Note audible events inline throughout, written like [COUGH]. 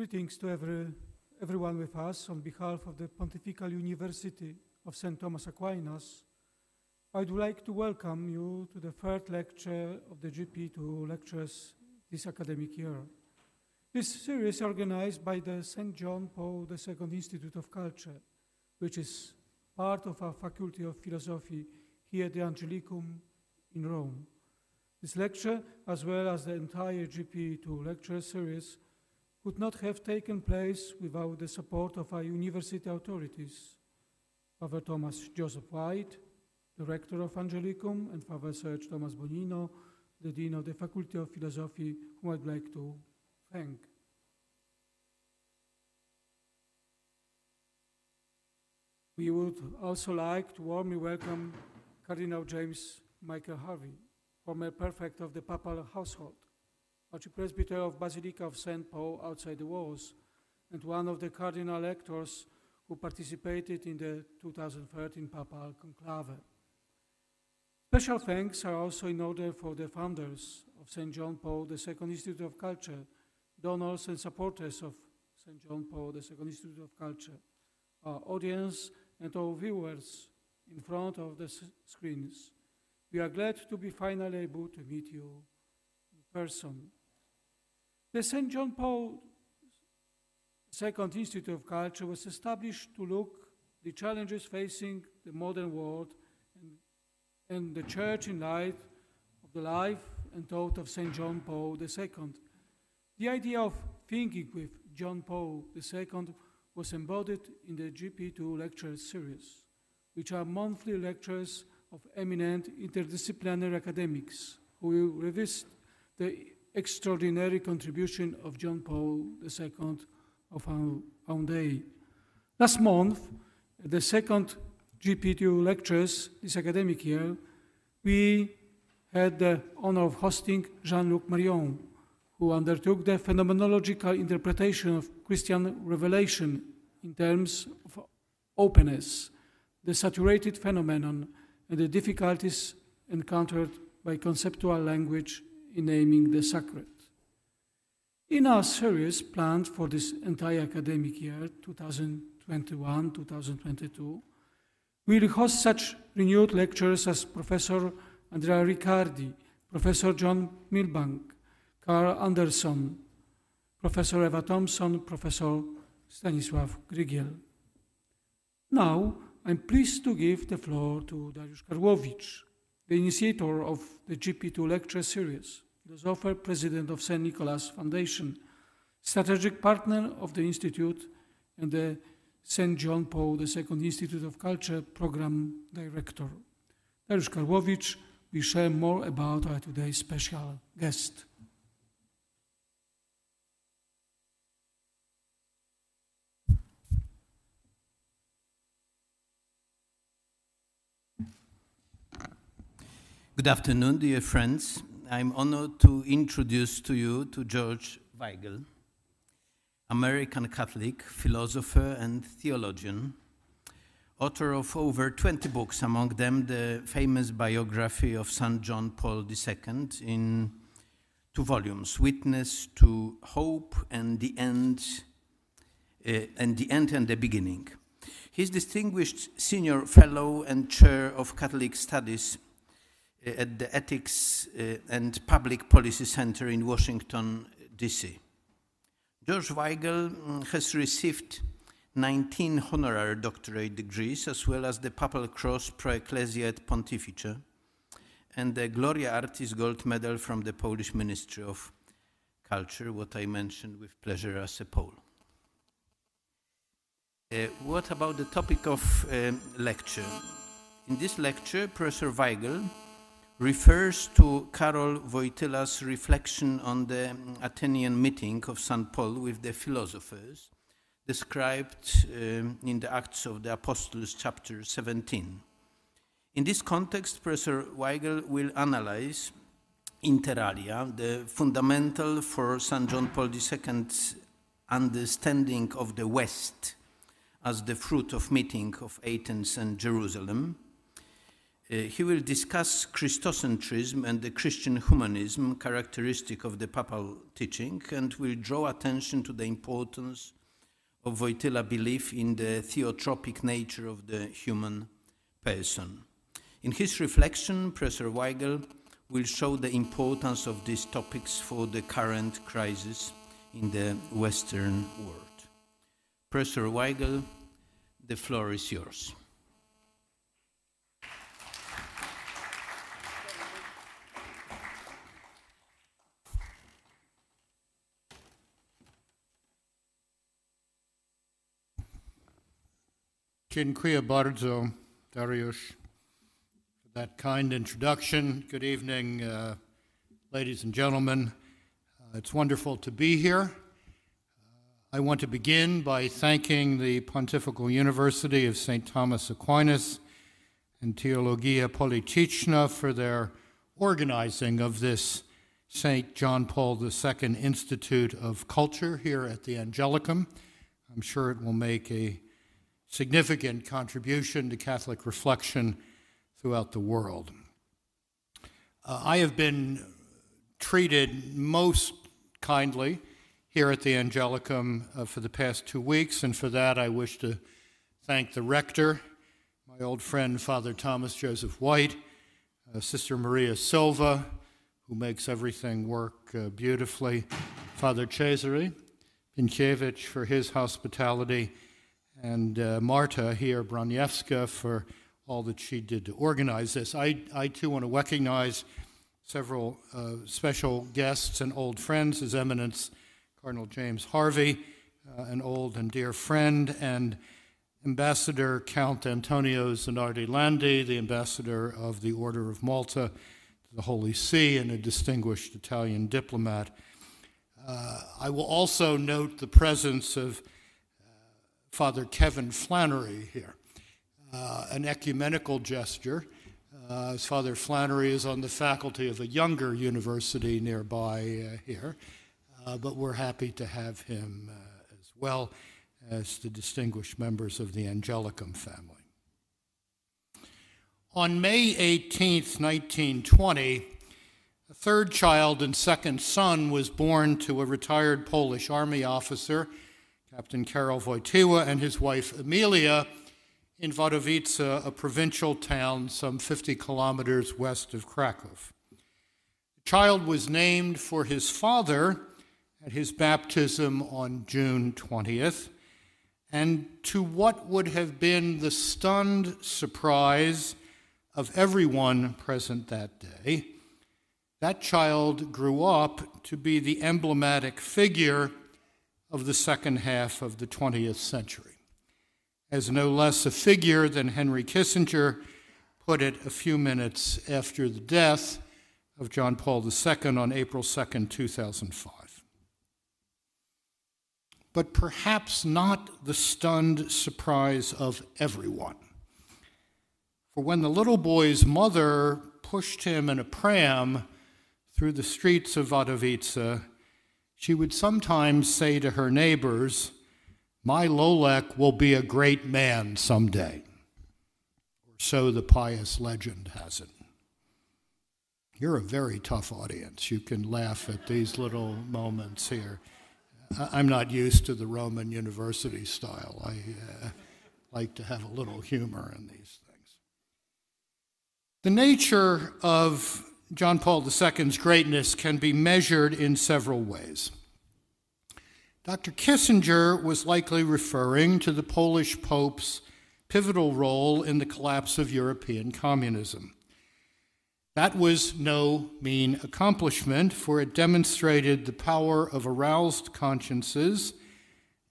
Greetings to every, everyone with us on behalf of the Pontifical University of St. Thomas Aquinas. I would like to welcome you to the third lecture of the JP2 lectures this academic year. This series is organized by the St. John Paul II Institute of Culture, which is part of our Faculty of Philosophy here at the Angelicum in Rome. This lecture, as well as the entire JP2 lecture series, could not have taken place without the support of our university authorities, Father Thomas Joseph White, the rector of Angelicum, and Father Serge Thomas Bonino, the dean of the Faculty of Philosophy, whom I'd like to thank. We would also like to warmly welcome Cardinal James Michael Harvey, former prefect of the papal household, archpresbyter of Basilica of St. Paul outside the walls, and one of the cardinal electors who participated in the 2013 papal conclave. Special thanks are also in order for the founders of St. John Paul II Institute of Culture, donors and supporters of St. John Paul II Institute of Culture, our audience and all viewers in front of the screens. We are glad to be finally able to meet you in person. The St. John Paul II Institute of Culture was established to look the challenges facing the modern world and, and the church in light of the life and thought of St. John Paul II. The idea of thinking with John Paul II was embodied in the JP2 lecture series, which are monthly lectures of eminent interdisciplinary academics who will revisit the extraordinary contribution of John Paul II of our own day. Last month, at the second JP2 lectures this academic year, we had the honor of hosting Jean-Luc Marion, who undertook the phenomenological interpretation of Christian revelation in terms of openness, the saturated phenomenon, and the difficulties encountered by conceptual language in naming the sacred. In our series planned for this entire academic year, 2021 2022, we will host such renewed lectures as Professor Andrea Riccardi, Professor John Milbank, Carl Anderson, Professor Eva Thompson, Professor Stanisław Grygiel. Now, I'm pleased to give the floor to Dariusz Karłowicz, the initiator of the JP2 lecture series, philosopher, president of St. Nicholas Foundation, strategic partner of the Institute, and the St. John Paul II Institute of Culture program director. Dariusz Karłowicz will share more about our today's special guest. Good afternoon, dear friends. I'm honored to introduce to you to George Weigel, American Catholic, philosopher and theologian, author of over 20 books, among them the famous biography of St. John Paul II in two volumes, Witness to Hope and the End, uh, and the End and the Beginning. He's distinguished senior fellow and chair of Catholic Studies at the Ethics uh, and Public Policy Center in Washington, D.C. George Weigel mm, has received 19 honorary doctorate degrees, as well as the Papal Cross Pro Ecclesia et Pontifice, and the Gloria Artis Gold Medal from the Polish Ministry of Culture, what I mentioned with pleasure as a Pole. Uh, what about the topic of uh, lecture? In this lecture, Professor Weigel refers to Karol Wojtyla's reflection on the Athenian meeting of St. Paul with the philosophers, described um, in the Acts of the Apostles, chapter 17. In this context, Professor Weigel will analyze, inter alia, the fundamental for St. John Paul II's understanding of the West as the fruit of meeting of Athens and Jerusalem, Uh, he will discuss Christocentrism and the Christian humanism characteristic of the papal teaching and will draw attention to the importance of Wojtyla belief in the theotropic nature of the human person. In his reflection, Professor Weigel will show the importance of these topics for the current crisis in the Western world. Professor Weigel, the floor is yours. Dziękuję bardzo, Dariusz, for that kind introduction. Good evening, uh, ladies and gentlemen. Uh, it's wonderful to be here. Uh, I want to begin by thanking the Pontifical University of St. Thomas Aquinas and Teologia Polityczna for their organizing of this St. John Paul II Institute of Culture here at the Angelicum. I'm sure it will make a significant contribution to Catholic reflection throughout the world. Uh, I have been treated most kindly here at the Angelicum uh, for the past two weeks, and for that I wish to thank the rector, my old friend Father Thomas Joseph White, uh, Sister Maria Silva, who makes everything work uh, beautifully, Father Cesare Pinkiewicz for his hospitality and uh, Marta here, Broniewska, for all that she did to organize this. I, I too want to recognize several uh, special guests and old friends, His Eminence Cardinal James Harvey, uh, an old and dear friend, and Ambassador Count Antonio Zanardi Landi, the ambassador of the Order of Malta to the Holy See and a distinguished Italian diplomat. Uh, I will also note the presence of Father Kevin Flannery here, uh, an ecumenical gesture. Uh, as Father Flannery is on the faculty of a younger university nearby uh, here, uh, but we're happy to have him uh, as well as the distinguished members of the Angelicum family. On May 18, 1920, a third child and second son was born to a retired Polish army officer Captain Karol Wojtyła and his wife Emilia in Wadowice, a provincial town some 50 kilometers west of Krakow. The child was named for his father at his baptism on June 20th, and to what would have been the stunned surprise of everyone present that day, that child grew up to be the emblematic figure of the second half of the 20th century. As no less a figure than Henry Kissinger put it a few minutes after the death of John Paul II on April 2, 2005. But perhaps not the stunned surprise of everyone. For when the little boy's mother pushed him in a pram through the streets of Wadowice, she would sometimes say to her neighbors, My Lolek will be a great man someday. Or so the pious legend has it. You're a very tough audience. You can laugh at these little moments here. I'm not used to the Roman university style. I uh, like to have a little humor in these things. The nature of John Paul II's greatness can be measured in several ways. Dr. Kissinger was likely referring to the Polish Pope's pivotal role in the collapse of European communism. That was no mean accomplishment, for it demonstrated the power of aroused consciences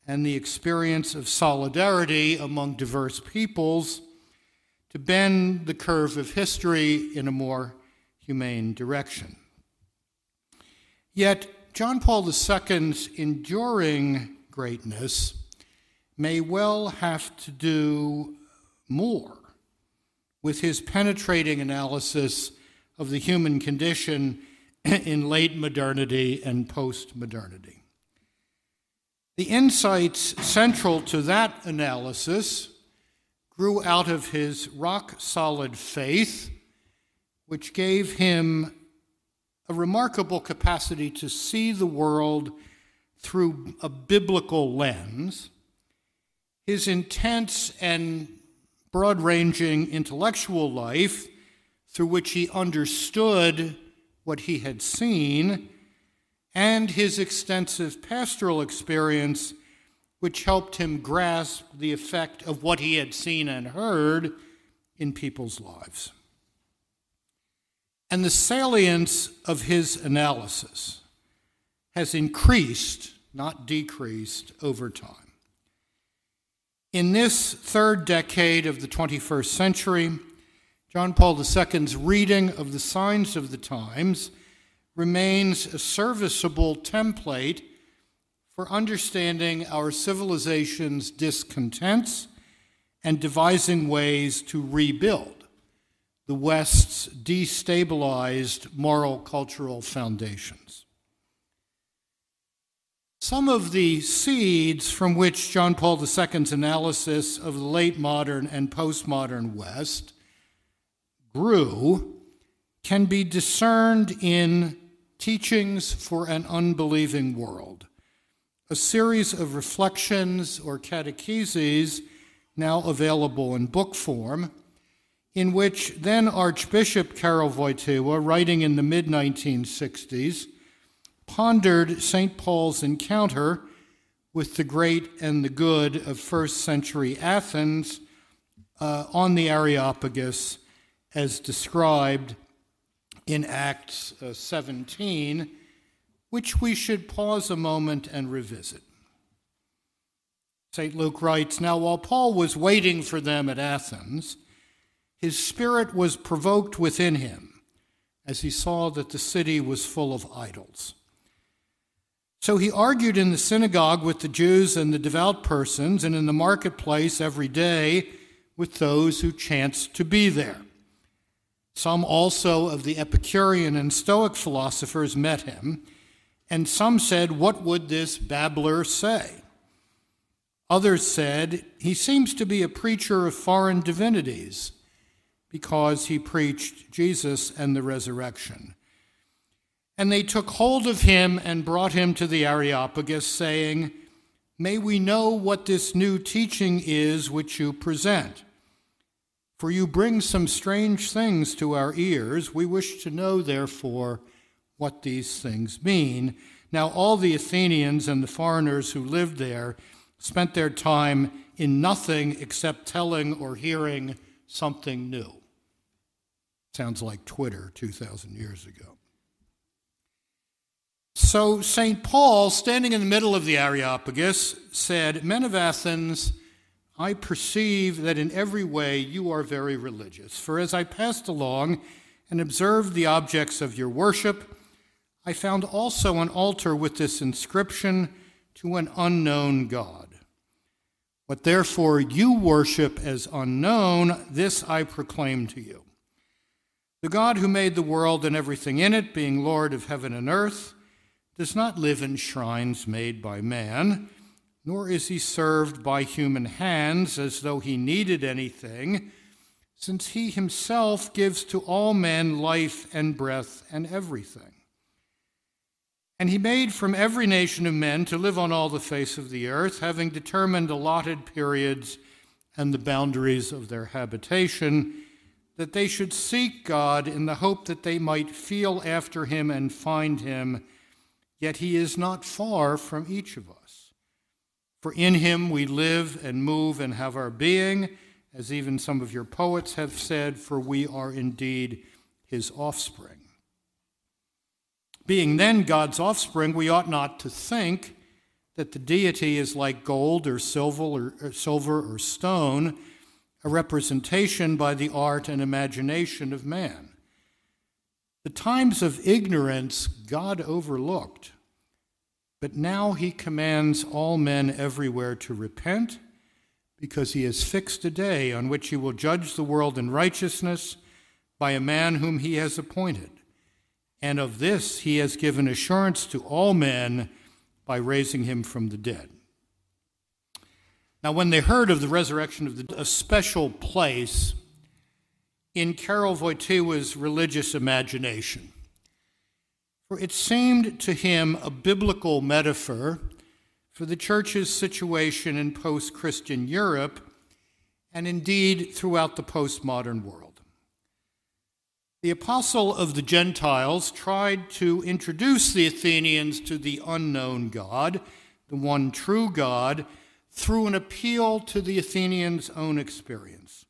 and the experience of solidarity among diverse peoples to bend the curve of history in a more humane direction. Yet, John Paul II's enduring greatness may well have to do more with his penetrating analysis of the human condition [CLEARS THROAT] in late modernity and post modernity. The insights central to that analysis grew out of his rock solid faith, which gave him a remarkable capacity to see the world through a biblical lens. His intense and broad ranging intellectual life, through which he understood what he had seen, and his extensive pastoral experience which helped him grasp the effect of what he had seen and heard in people's lives. And the salience of his analysis has increased, not decreased, over time. In this third decade of the 21st century, John Paul II's reading of the signs of the times remains a serviceable template for understanding our civilization's discontents and devising ways to rebuild the West's destabilized moral cultural foundations. Some of the seeds from which John Paul II's analysis of the late modern and postmodern West grew can be discerned in Teachings for an Unbelieving World a series of reflections or catecheses now available in book form, in which then Archbishop Karol Wojtyła, writing in the mid 1960s, pondered St. Paul's encounter with the great and the good of first century Athens uh, on the Areopagus as described in Acts uh, 17 which we should pause a moment and revisit. St. Luke writes Now, while Paul was waiting for them at Athens, his spirit was provoked within him as he saw that the city was full of idols. So he argued in the synagogue with the Jews and the devout persons, and in the marketplace every day with those who chanced to be there. Some also of the Epicurean and Stoic philosophers met him and some said, What would this babbler say? Others said, He seems to be a preacher of foreign divinities because he preached Jesus and the resurrection. And they took hold of him and brought him to the Areopagus, saying, May we know what this new teaching is which you present. For you bring some strange things to our ears. We wish to know, therefore, what these things mean. Now, all the Athenians and the foreigners who lived there spent their time in nothing except telling or hearing something new. Sounds like Twitter 2,000 years ago. So, St. Paul, standing in the middle of the Areopagus, said, Men of Athens, I perceive that in every way you are very religious. For as I passed along and observed the objects of your worship, I found also an altar with this inscription to an unknown God. What therefore you worship as unknown, this I proclaim to you. The God who made the world and everything in it, being Lord of heaven and earth, does not live in shrines made by man, nor is he served by human hands as though he needed anything, since he himself gives to all men life and breath and everything. And he made from every nation of men to live on all the face of the earth, having determined allotted periods and the boundaries of their habitation, that they should seek God in the hope that they might feel after him and find him. Yet he is not far from each of us. For in him we live and move and have our being, as even some of your poets have said, for we are indeed his offspring. Being then God's offspring, we ought not to think that the deity is like gold or silver or, or silver or stone, a representation by the art and imagination of man. The times of ignorance God overlooked, but now he commands all men everywhere to repent because he has fixed a day on which he will judge the world in righteousness by a man whom he has appointed and of this he has given assurance to all men by raising him from the dead. Now, when they heard of the resurrection of the, a special place in Karol Wojtyła's religious imagination, for it seemed to him a biblical metaphor for the church's situation in post Christian Europe and indeed throughout the postmodern world. The apostle of the Gentiles tried to introduce the Athenians to the unknown God, the one true God, through an appeal to the Athenians' own experience.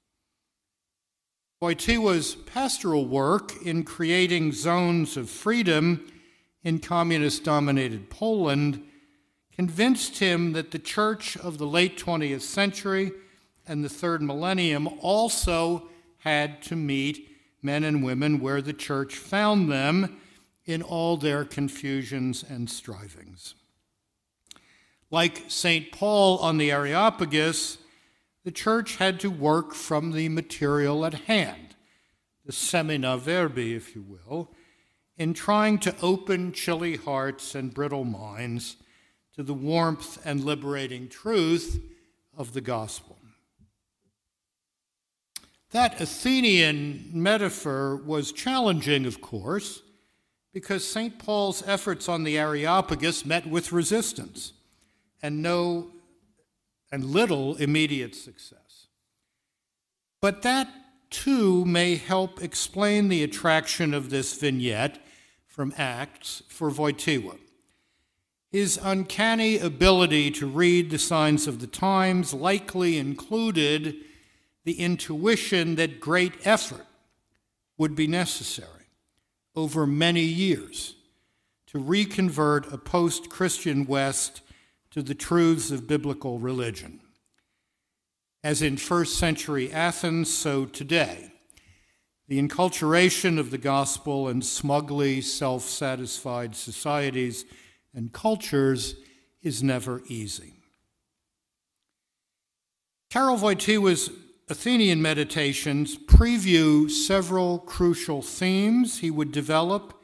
Wojtyła's pastoral work in creating zones of freedom in communist dominated Poland convinced him that the church of the late 20th century and the third millennium also had to meet men and women where the church found them in all their confusions and strivings. Like St. Paul on the Areopagus, the church had to work from the material at hand, the semina verbi, if you will, in trying to open chilly hearts and brittle minds to the warmth and liberating truth of the gospel. That Athenian metaphor was challenging, of course, because St. Paul's efforts on the Areopagus met with resistance and no and little immediate success. But that too may help explain the attraction of this vignette from Acts for Wojtyła. His uncanny ability to read the signs of the times likely included the intuition that great effort would be necessary over many years to reconvert a post Christian West to the truths of biblical religion. As in first century Athens, so today. The enculturation of the gospel in smugly self satisfied societies and cultures is never easy. Karol Wojtyła's Athenian meditations preview several crucial themes he would develop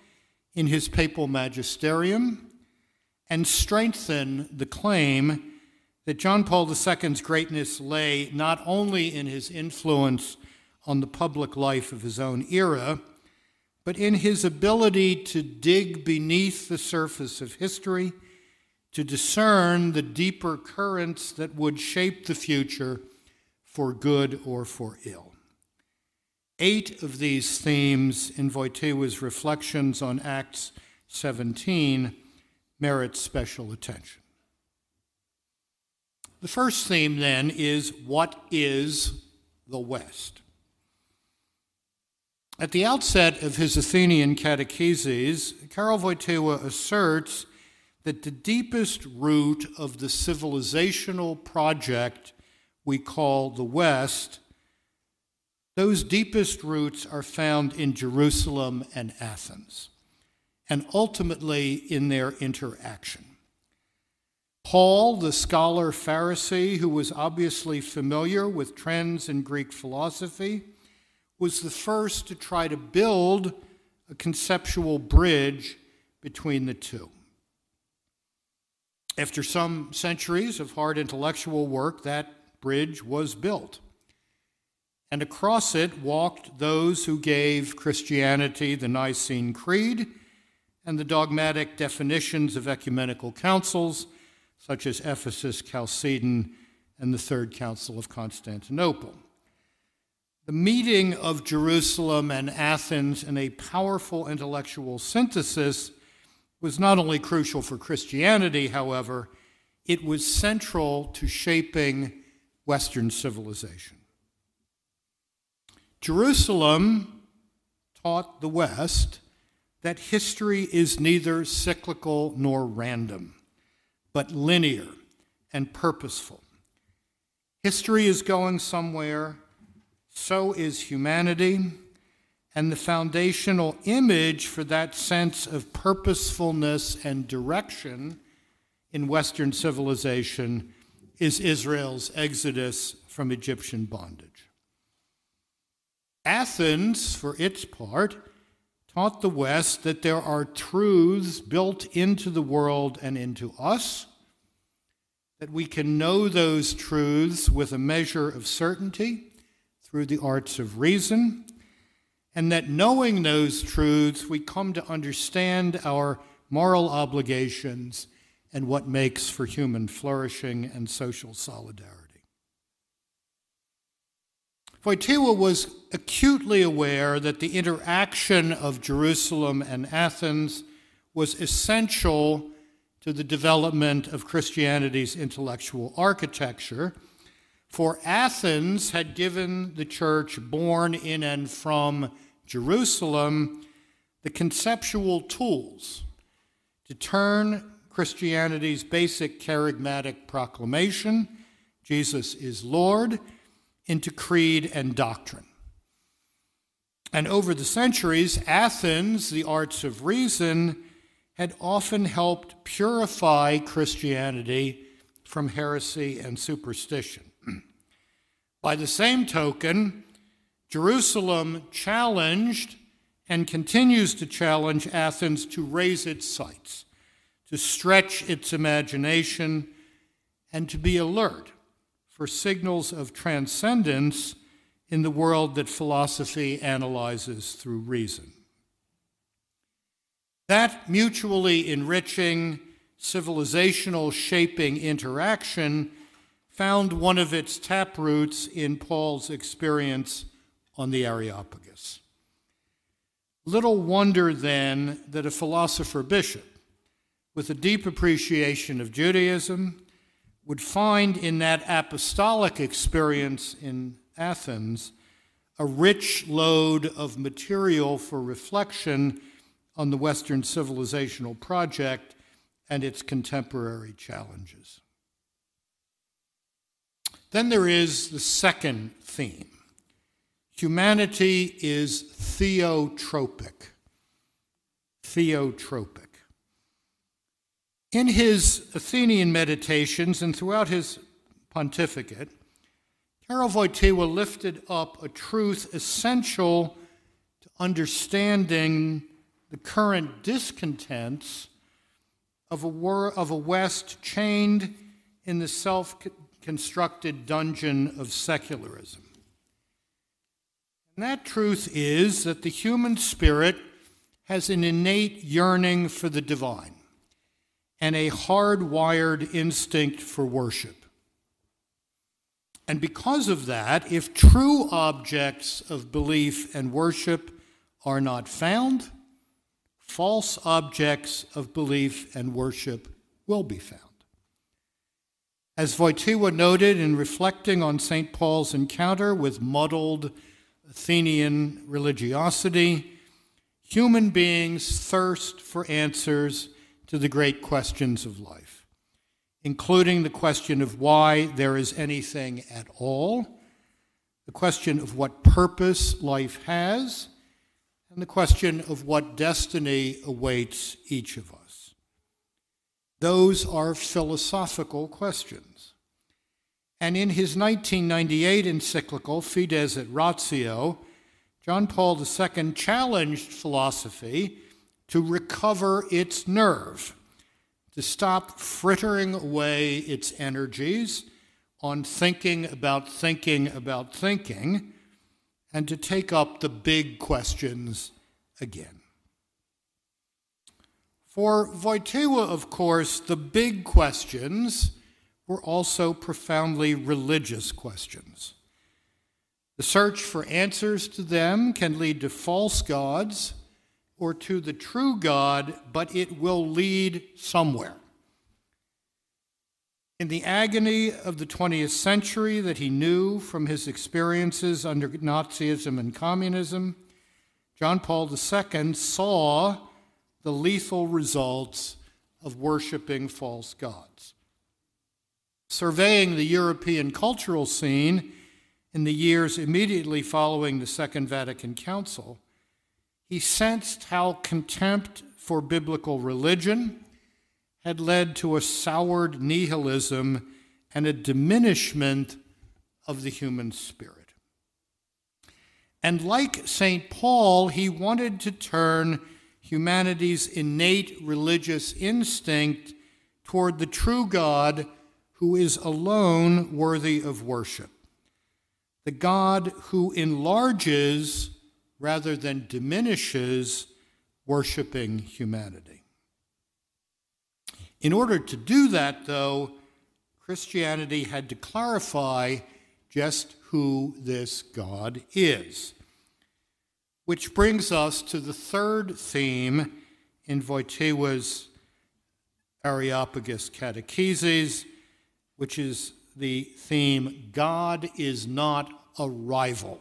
in his papal magisterium and strengthen the claim that John Paul II's greatness lay not only in his influence on the public life of his own era, but in his ability to dig beneath the surface of history, to discern the deeper currents that would shape the future for good or for ill. Eight of these themes in Wojtyła's reflections on Acts 17 merit special attention. The first theme, then, is what is the West? At the outset of his Athenian catecheses, Karol Wojtyła asserts that the deepest root of the civilizational project we call the West, those deepest roots are found in Jerusalem and Athens and ultimately in their interaction. Paul, the scholar Pharisee, who was obviously familiar with trends in Greek philosophy, was the first to try to build a conceptual bridge between the two. After some centuries of hard intellectual work, that bridge was built. And across it walked those who gave Christianity the Nicene Creed and the dogmatic definitions of ecumenical councils, such as Ephesus, Chalcedon, and the Third Council of Constantinople. The meeting of Jerusalem and Athens in a powerful intellectual synthesis was not only crucial for Christianity, however, it was central to shaping Western civilization. Jerusalem taught the West that history is neither cyclical nor random, but linear and purposeful. History is going somewhere, so is humanity, and the foundational image for that sense of purposefulness and direction in Western civilization is Israel's exodus from Egyptian bondage. Athens, for its part, taught the West that there are truths built into the world and into us that we can know those truths with a measure of certainty through the arts of reason, and that knowing those truths, we come to understand our moral obligations and what makes for human flourishing and social solidarity. Wojtyła was acutely aware that the interaction of Jerusalem and Athens was essential to the development of Christianity's intellectual architecture, for Athens had given the church born in and from Jerusalem the conceptual tools to turn Christianity's basic charismatic proclamation, Jesus is Lord, into creed and doctrine. And over the centuries, Athens, the arts of reason, had often helped purify Christianity from heresy and superstition. [CLEARS THROAT] By the same token, Jerusalem challenged and continues to challenge Athens to raise its sights, to stretch its imagination, and to be alert for signals of transcendence in the world that philosophy analyzes through reason. That mutually enriching, civilizational shaping interaction found one of its taproots in Paul's experience on the Areopagus. Little wonder then that a philosopher bishop, with a deep appreciation of Judaism, would find in that apostolic experience in Athens a rich load of material for reflection on the Western civilizational project and its contemporary challenges. Then there is the second theme humanity is theotropic. Theotropic. In his Athenian meditations and throughout his pontificate, Karol Wojtyła lifted up a truth essential to understanding the current discontents of a, wor- of a West chained in the self constructed dungeon of secularism. And that truth is that the human spirit has an innate yearning for the divine and a hardwired instinct for worship. And because of that, if true objects of belief and worship are not found, false objects of belief and worship will be found. As Wojtyła noted in reflecting on St. Paul's encounter with muddled Athenian religiosity, human beings thirst for answers to the great questions of life, including the question of why there is anything at all, the question of what purpose life has, and the question of what destiny awaits each of us. Those are philosophical questions. And in his 1998 encyclical, Fides et Ratio, John Paul II challenged philosophy to recover its nerve, to stop frittering away its energies on thinking about thinking about thinking, and to take up the big questions again. For Wojtyła, of course, the big questions were also profoundly religious questions. The search for answers to them can lead to false gods or to the true God, but it will lead somewhere. In the agony of the 20th century that he knew from his experiences under Nazism and communism, John Paul II saw the lethal results of worshiping false gods. Surveying the European cultural scene in the years immediately following the Second Vatican Council, he sensed how contempt for biblical religion had led to a soured nihilism and a diminishment of the human spirit. And like St. Paul, he wanted to turn humanity's innate religious instinct toward the true God who is alone worthy of worship, the God who enlarges rather than diminishes worshiping humanity. In order to do that, though, Christianity had to clarify just who this God is. Which brings us to the third theme in Wojtyła's Areopagus Catechesis, which is the theme God is not a rival.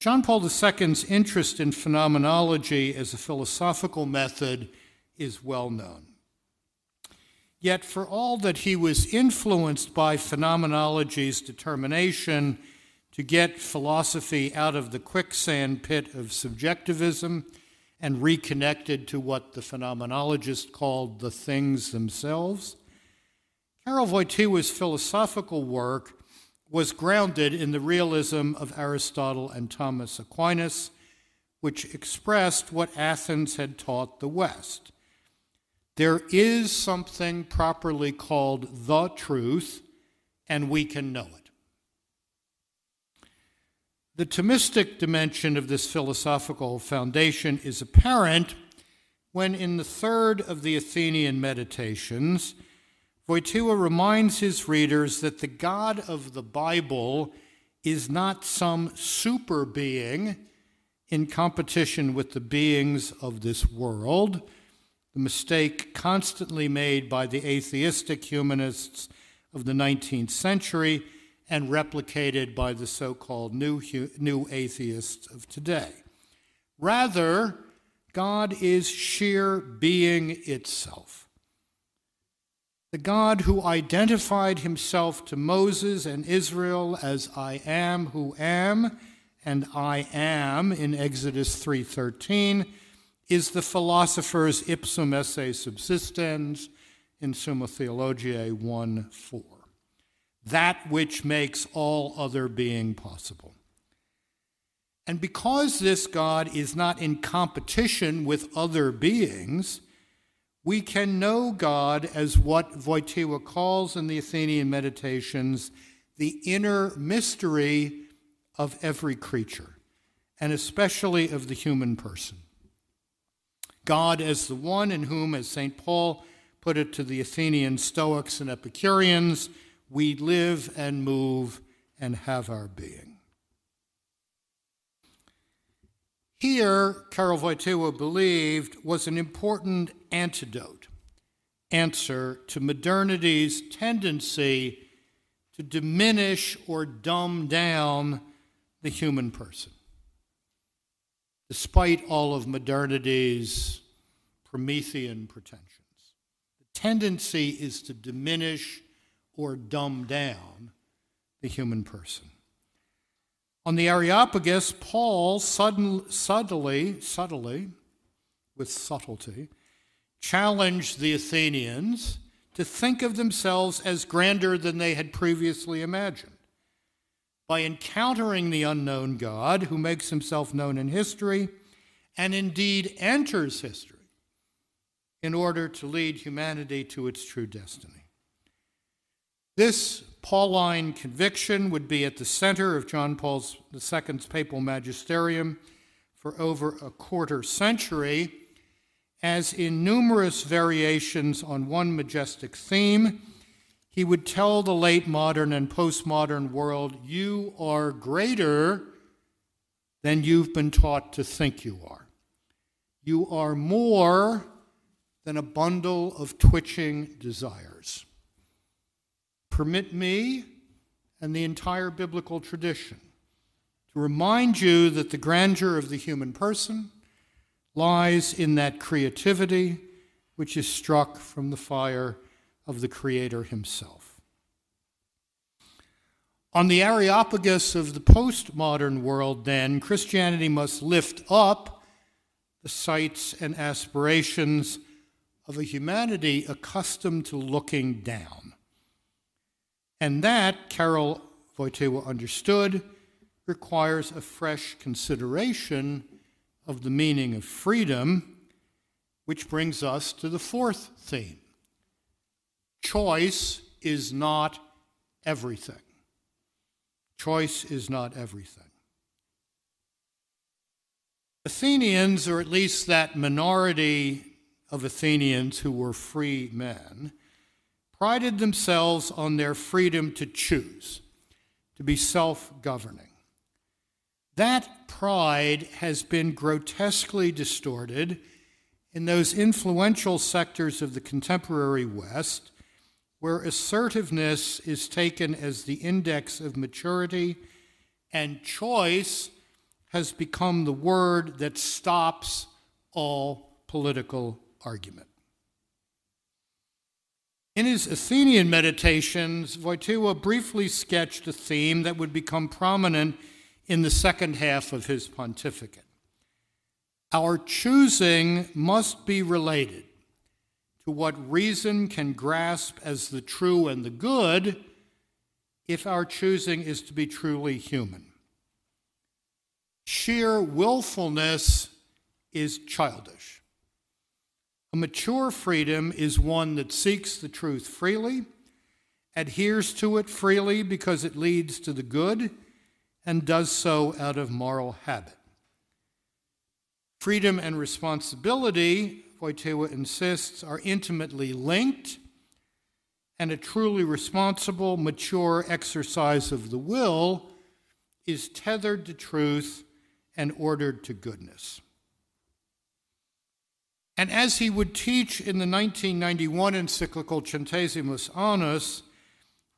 John Paul II's interest in phenomenology as a philosophical method is well known. Yet, for all that he was influenced by phenomenology's determination to get philosophy out of the quicksand pit of subjectivism and reconnected to what the phenomenologist called the things themselves, Karol Wojtyła's philosophical work was grounded in the realism of Aristotle and Thomas Aquinas, which expressed what Athens had taught the West. There is something properly called the truth, and we can know it. The Thomistic dimension of this philosophical foundation is apparent when, in the third of the Athenian Meditations, Wojtyła reminds his readers that the God of the Bible is not some super being in competition with the beings of this world, the mistake constantly made by the atheistic humanists of the 19th century and replicated by the so called new, new atheists of today. Rather, God is sheer being itself. The God who identified himself to Moses and Israel as I am who am and I am in Exodus 3:13 is the philosopher's ipsum esse subsistens in Summa Theologiae 1:4 that which makes all other being possible. And because this God is not in competition with other beings, we can know God as what Wojtyła calls in the Athenian Meditations the inner mystery of every creature, and especially of the human person. God as the one in whom, as St. Paul put it to the Athenian Stoics and Epicureans, we live and move and have our being. Here, Karol Wojtyła believed was an important antidote, answer to modernity's tendency to diminish or dumb down the human person. Despite all of modernity's Promethean pretensions, the tendency is to diminish or dumb down the human person. On the Areopagus, Paul sudden, subtly, subtly, with subtlety, challenged the Athenians to think of themselves as grander than they had previously imagined. By encountering the unknown God who makes himself known in history and indeed enters history in order to lead humanity to its true destiny. This Pauline conviction would be at the center of John Paul II's papal magisterium for over a quarter century, as in numerous variations on one majestic theme, he would tell the late modern and postmodern world, You are greater than you've been taught to think you are. You are more than a bundle of twitching desires permit me and the entire biblical tradition to remind you that the grandeur of the human person lies in that creativity which is struck from the fire of the Creator Himself. On the Areopagus of the postmodern world, then, Christianity must lift up the sights and aspirations of a humanity accustomed to looking down. And that, Karol Wojtyła understood, requires a fresh consideration of the meaning of freedom, which brings us to the fourth theme choice is not everything. Choice is not everything. Athenians, or at least that minority of Athenians who were free men, prided themselves on their freedom to choose, to be self governing. That pride has been grotesquely distorted in those influential sectors of the contemporary West where assertiveness is taken as the index of maturity and choice has become the word that stops all political argument. In his Athenian meditations, Wojtyła briefly sketched a theme that would become prominent in the second half of his pontificate. Our choosing must be related to what reason can grasp as the true and the good if our choosing is to be truly human. Sheer willfulness is childish. A mature freedom is one that seeks the truth freely, adheres to it freely because it leads to the good, and does so out of moral habit. Freedom and responsibility, Wojtyła insists, are intimately linked, and a truly responsible, mature exercise of the will is tethered to truth and ordered to goodness. And as he would teach in the 1991 encyclical Centesimus Annus,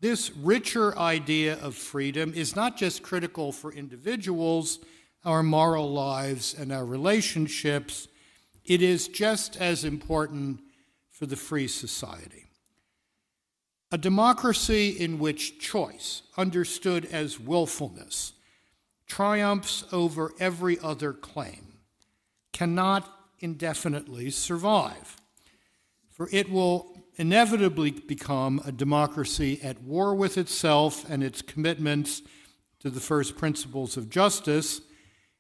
this richer idea of freedom is not just critical for individuals, our moral lives, and our relationships, it is just as important for the free society. A democracy in which choice, understood as willfulness, triumphs over every other claim, cannot indefinitely survive. For it will inevitably become a democracy at war with itself and its commitments to the first principles of justice,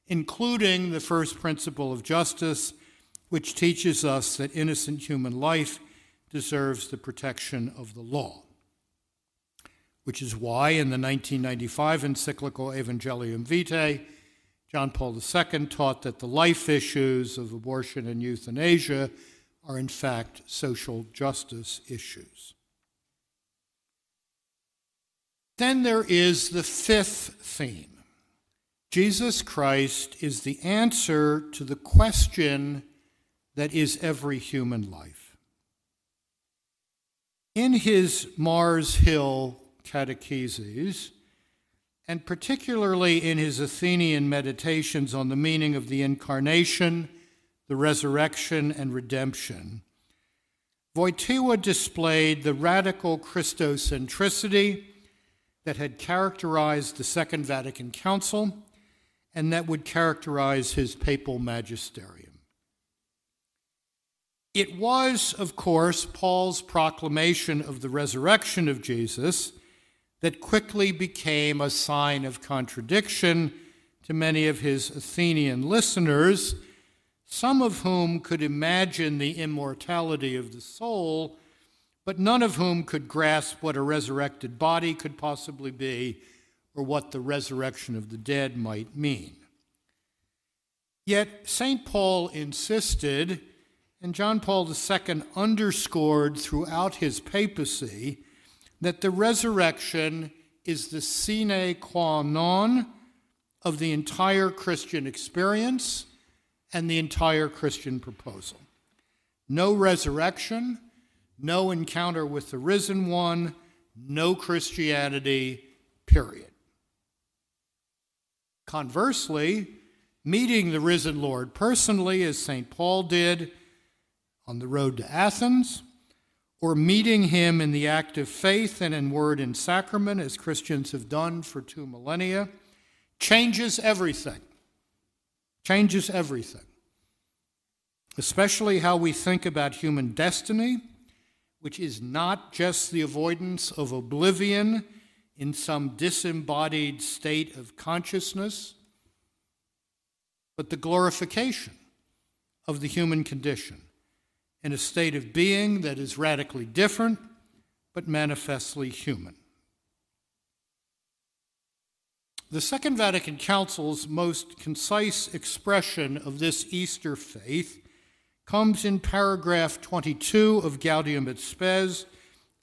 including the first principle of justice, which teaches us that innocent human life deserves the protection of the law which is why in the 1995 encyclical Evangelium Vitae, John Paul II taught that the life issues of abortion and euthanasia are in fact social justice issues. Then there is the fifth theme. Jesus Christ is the answer to the question that is every human life. In his Mars Hill catecheses, and particularly in his Athenian meditations on the meaning of the incarnation, the resurrection, and redemption, Wojtyła displayed the radical Christocentricity that had characterized the Second Vatican Council and that would characterize his papal magisterium. It was, of course, Paul's proclamation of the resurrection of Jesus that quickly became a sign of contradiction to many of his Athenian listeners, some of whom could imagine the immortality of the soul, but none of whom could grasp what a resurrected body could possibly be or what the resurrection of the dead might mean. Yet St. Paul insisted, and John Paul II underscored throughout his papacy, that the resurrection is the sine qua non of the entire Christian experience and the entire Christian proposal. No resurrection, no encounter with the risen one, no Christianity, period. Conversely, meeting the risen Lord personally, as St. Paul did on the road to Athens, or meeting him in the act of faith and in word and sacrament, as Christians have done for two millennia, changes everything. Changes everything. Especially how we think about human destiny, which is not just the avoidance of oblivion in some disembodied state of consciousness, but the glorification of the human condition in a state of being that is radically different, but manifestly human. The Second Vatican Council's most concise expression of this Easter faith comes in paragraph 22 of Gaudium et Spes,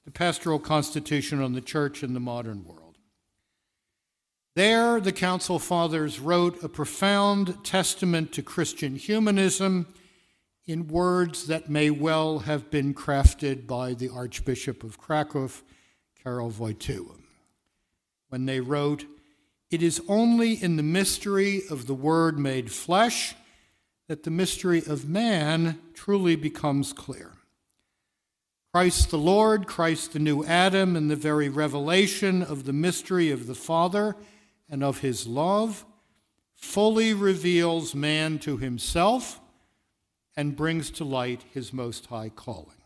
the pastoral constitution on the church in the modern world. There, the Council Fathers wrote a profound testament to Christian humanism in words that may well have been crafted by the Archbishop of Krakow, Karol Wojtyła, when they wrote, It is only in the mystery of the Word made flesh that the mystery of man truly becomes clear. Christ the Lord, Christ the new Adam, and the very revelation of the mystery of the Father and of his love fully reveals man to himself and brings to light his most high calling.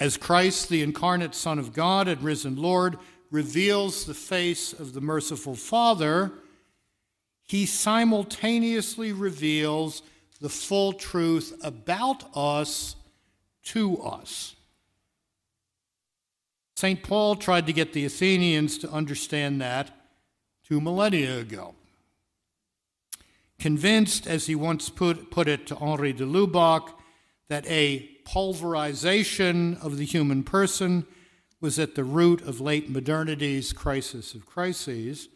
As Christ, the incarnate Son of God and risen Lord, reveals the face of the merciful Father, he simultaneously reveals the full truth about us to us. St. Paul tried to get the Athenians to understand that two millennia ago. Convinced, as he once put, put it to Henri de Lubac, that a pulverization of the human person was at the root of late modernity's crisis of crises,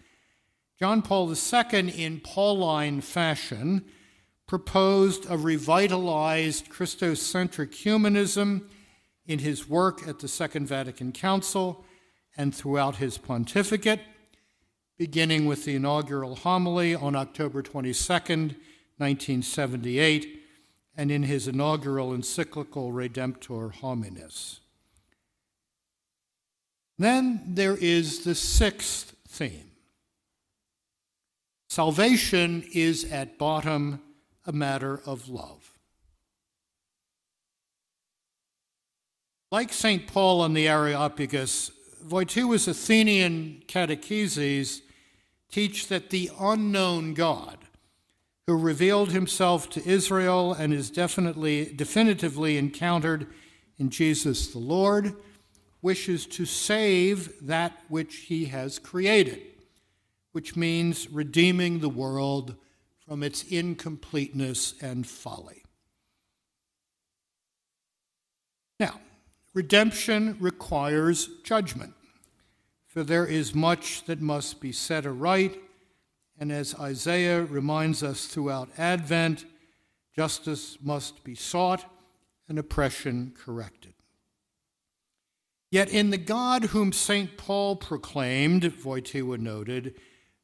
John Paul II, in Pauline fashion, proposed a revitalized Christocentric humanism in his work at the Second Vatican Council and throughout his pontificate beginning with the inaugural homily on October 22, 1978, and in his inaugural encyclical Redemptor Hominis. Then there is the sixth theme. Salvation is at bottom a matter of love. Like St. Paul on the Areopagus, Wojtyła's Athenian catecheses teach that the unknown God, who revealed himself to Israel and is definitely, definitively encountered in Jesus the Lord, wishes to save that which he has created, which means redeeming the world from its incompleteness and folly. Now, redemption requires judgment for there is much that must be set aright. And as Isaiah reminds us throughout Advent, justice must be sought and oppression corrected. Yet in the God whom St. Paul proclaimed, Wojtyła noted,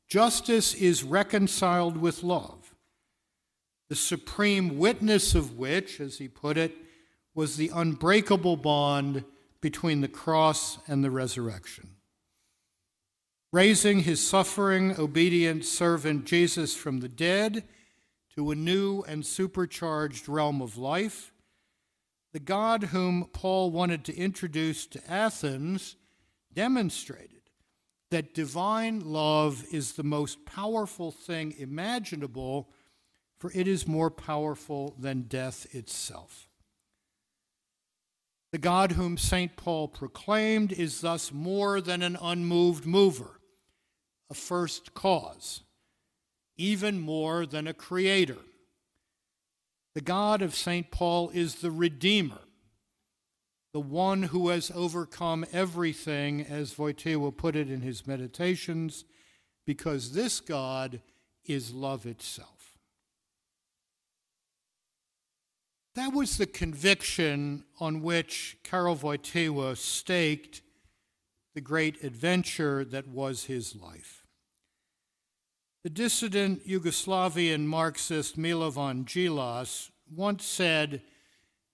justice is reconciled with love, the supreme witness of which, as he put it, was the unbreakable bond between the cross and the resurrection raising his suffering, obedient servant Jesus from the dead to a new and supercharged realm of life, the God whom Paul wanted to introduce to Athens demonstrated that divine love is the most powerful thing imaginable, for it is more powerful than death itself. The God whom St. Paul proclaimed is thus more than an unmoved mover a first cause, even more than a creator. The God of St. Paul is the Redeemer, the one who has overcome everything, as Wojtyła put it in his meditations, because this God is love itself. That was the conviction on which Karol Wojtyła staked the great adventure that was his life. The dissident Yugoslavian Marxist Milovan Djilas once said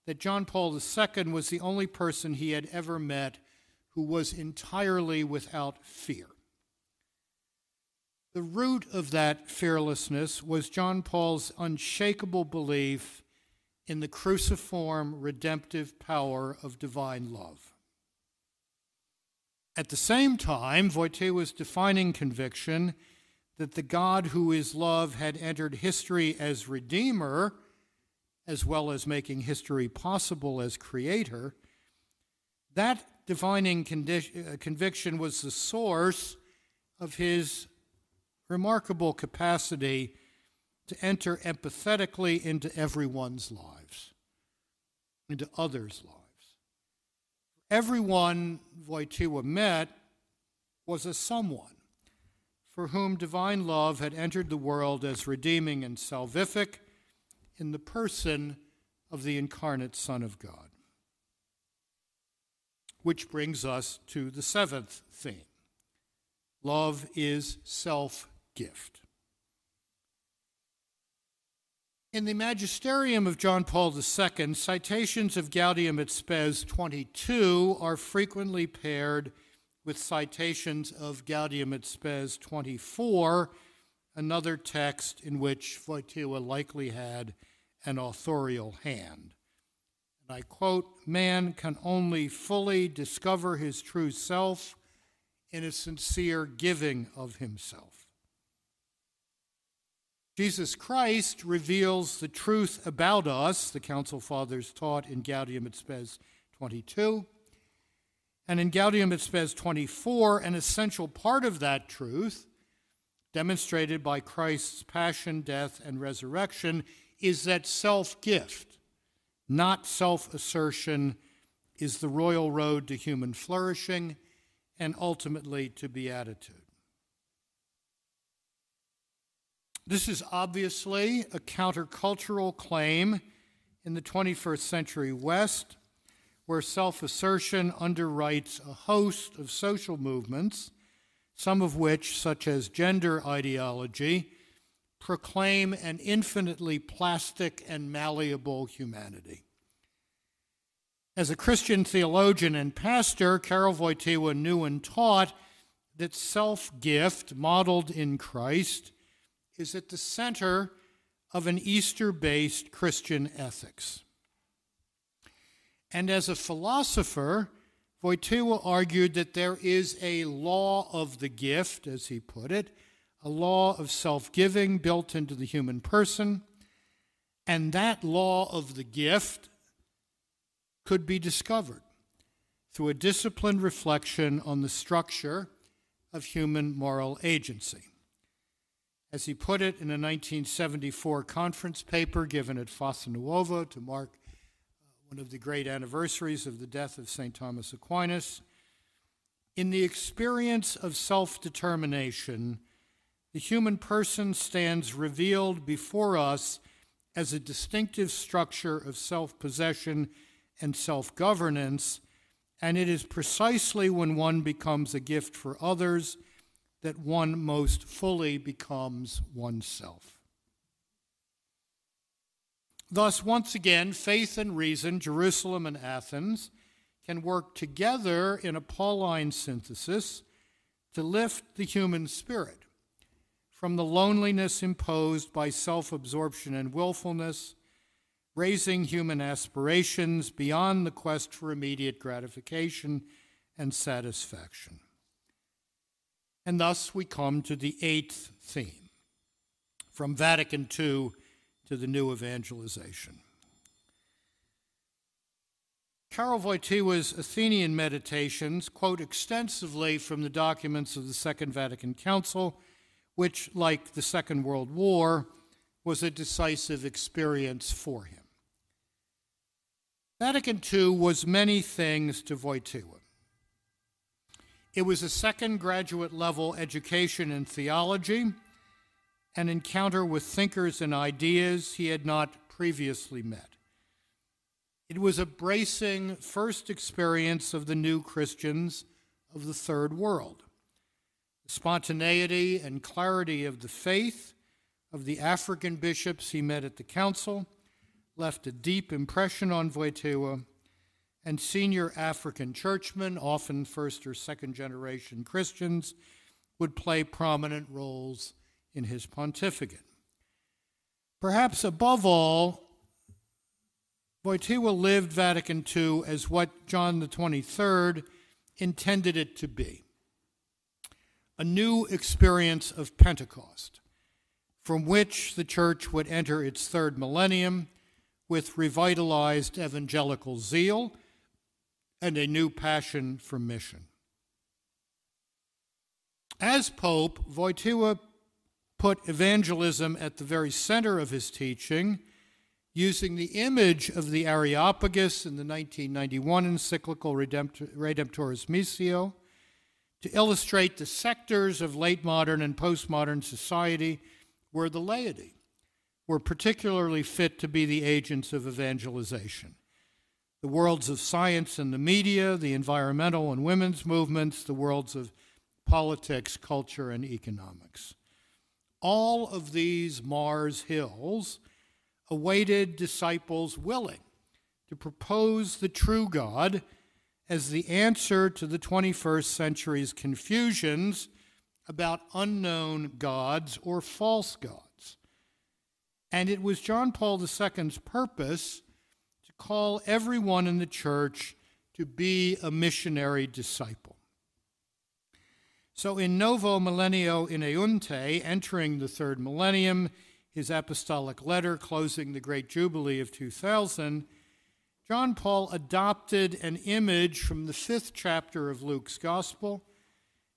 that John Paul II was the only person he had ever met who was entirely without fear. The root of that fearlessness was John Paul's unshakable belief in the cruciform redemptive power of divine love. At the same time, Wojtyła's defining conviction that the God who is love had entered history as Redeemer, as well as making history possible as Creator, That defining condi- uh, conviction was the source of his remarkable capacity to enter empathetically into everyone's lives, into others' lives. Everyone Wojtyła met was a someone for whom divine love had entered the world as redeeming and salvific in the person of the incarnate Son of God. Which brings us to the seventh theme love is self gift. In the Magisterium of John Paul II, citations of Gaudium et Spes 22 are frequently paired with citations of Gaudium et Spes 24, another text in which Wojtyła likely had an authorial hand. And I quote Man can only fully discover his true self in a sincere giving of himself. Jesus Christ reveals the truth about us, the Council Fathers taught in Gaudium et Spes 22. And in Gaudium et Spes 24, an essential part of that truth, demonstrated by Christ's passion, death, and resurrection, is that self gift, not self assertion, is the royal road to human flourishing and ultimately to beatitude. This is obviously a countercultural claim in the 21st century West, where self assertion underwrites a host of social movements, some of which, such as gender ideology, proclaim an infinitely plastic and malleable humanity. As a Christian theologian and pastor, Karol Wojtyła knew and taught that self gift, modeled in Christ, is at the center of an Easter based Christian ethics. And as a philosopher, Wojtyła argued that there is a law of the gift, as he put it, a law of self giving built into the human person. And that law of the gift could be discovered through a disciplined reflection on the structure of human moral agency. As he put it in a 1974 conference paper given at Fossa Nuova to mark one of the great anniversaries of the death of St. Thomas Aquinas, in the experience of self determination, the human person stands revealed before us as a distinctive structure of self possession and self governance, and it is precisely when one becomes a gift for others that one most fully becomes oneself. Thus, once again, faith and reason, Jerusalem and Athens, can work together in a Pauline synthesis to lift the human spirit from the loneliness imposed by self absorption and willfulness, raising human aspirations beyond the quest for immediate gratification and satisfaction. And thus we come to the eighth theme from Vatican II to the new evangelization. Karol Wojtyła's Athenian meditations quote extensively from the documents of the Second Vatican Council which, like the Second World War, was a decisive experience for him. Vatican II was many things to Wojtyła. It was a second graduate level education in theology, an encounter with thinkers and ideas he had not previously met. It was a bracing first experience of the new Christians of the Third World The spontaneity and clarity of the faith of the African bishops he met at the council left a deep impression on Wojtyła, and senior African churchmen, often first or second generation Christians, would play prominent roles in his pontificate. Perhaps above all, Wojtyła lived Vatican II as what John 23rd intended it to be a new experience of Pentecost, from which the church would enter its third millennium with revitalized evangelical zeal and a new passion for mission. As Pope, Wojtyła put evangelism at the very center of his teaching, using the image of the Areopagus in the 1991 encyclical Redemptoris Missio to illustrate the sectors of late modern and postmodern society where the laity were particularly fit to be the agents of evangelization. The worlds of science and the media, the environmental and women's movements, the worlds of politics, culture, and economics. All of these Mars Hills awaited disciples willing to propose the true God as the answer to the 21st century's confusions about unknown gods or false gods. And it was John Paul II's purpose to call everyone in the church to be a missionary disciple. So in Novo Millennio Ineunte, entering the third millennium, his apostolic letter closing the Great Jubilee of 2000, John Paul adopted an image from the fifth chapter of Luke's Gospel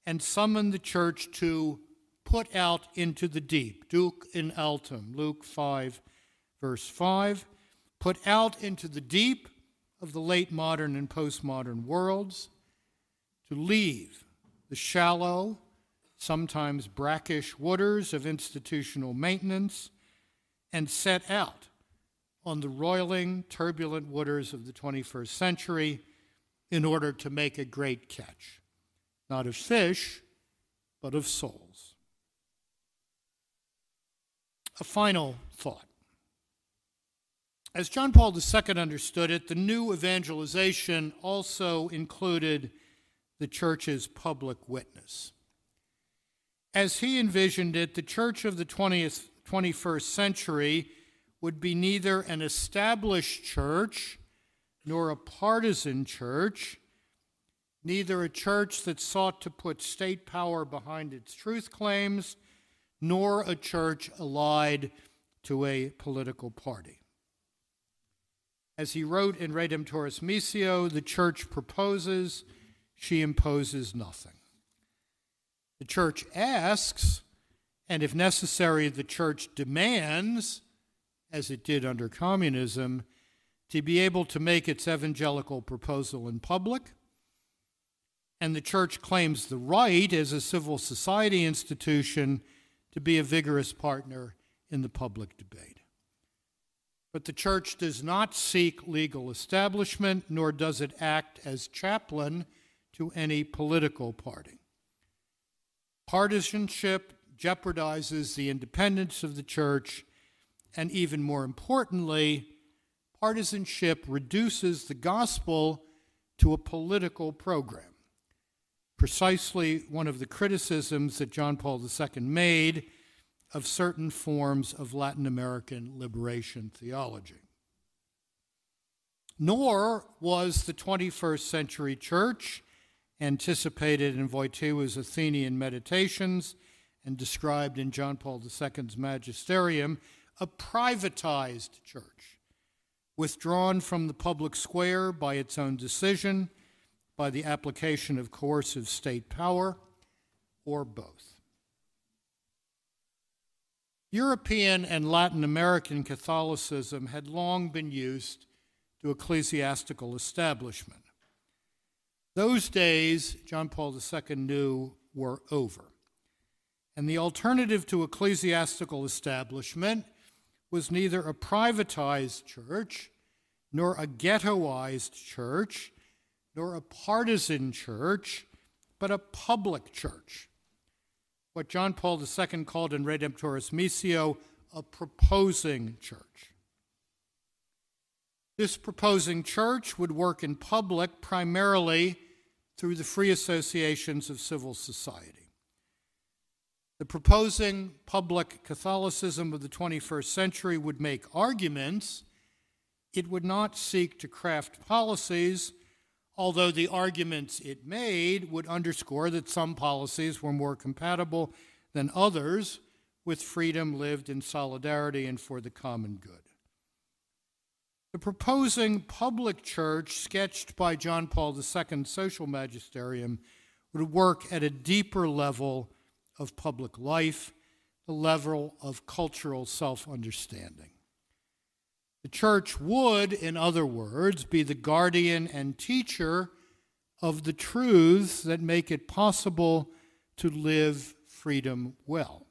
and summoned the church to put out into the deep. Duc in altum, Luke 5, verse 5. Put out into the deep of the late modern and postmodern worlds, to leave the shallow, sometimes brackish waters of institutional maintenance, and set out on the roiling, turbulent waters of the 21st century in order to make a great catch, not of fish, but of souls. A final thought. As John Paul II understood it, the new evangelization also included the church's public witness. As he envisioned it, the church of the 20th, 21st century would be neither an established church nor a partisan church, neither a church that sought to put state power behind its truth claims, nor a church allied to a political party. As he wrote in Redemptoris Missio, the church proposes, she imposes nothing. The church asks, and if necessary, the church demands as it did under communism, to be able to make its evangelical proposal in public. And the church claims the right, as a civil society institution, to be a vigorous partner in the public debate. But the church does not seek legal establishment, nor does it act as chaplain to any political party. Partisanship jeopardizes the independence of the church and even more importantly, partisanship reduces the gospel to a political program. Precisely one of the criticisms that John Paul II made of certain forms of Latin American liberation theology. Nor was the 21st century church, anticipated in Wojtyła's Athenian Meditations and described in John Paul II's Magisterium, a privatized church, withdrawn from the public square by its own decision, by the application of coercive state power, or both. European and Latin American Catholicism had long been used to ecclesiastical establishment. Those days, John Paul II knew, were over. And the alternative to ecclesiastical establishment was neither a privatized church, nor a ghettoized church, nor a partisan church, but a public church. What John Paul II called in Redemptoris Missio a proposing church. This proposing church would work in public primarily through the free associations of civil society. The proposing public Catholicism of the 21st century would make arguments. It would not seek to craft policies, although the arguments it made would underscore that some policies were more compatible than others with freedom lived in solidarity and for the common good. The proposing public church sketched by John Paul II's social magisterium would work at a deeper level of public life, the level of cultural self understanding. The church would, in other words, be the guardian and teacher of the truths that make it possible to live freedom well.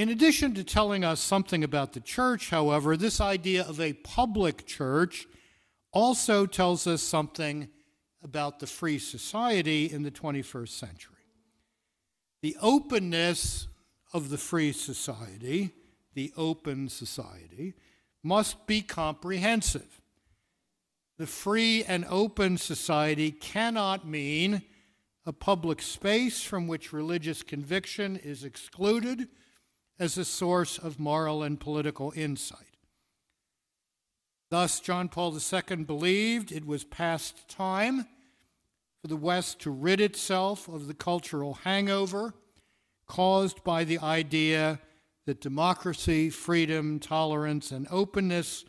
In addition to telling us something about the church, however, this idea of a public church also tells us something about the free society in the 21st century. The openness of the free society, the open society, must be comprehensive. The free and open society cannot mean a public space from which religious conviction is excluded as a source of moral and political insight. Thus, John Paul II believed it was past time for the West to rid itself of the cultural hangover caused by the idea that democracy, freedom, tolerance, and openness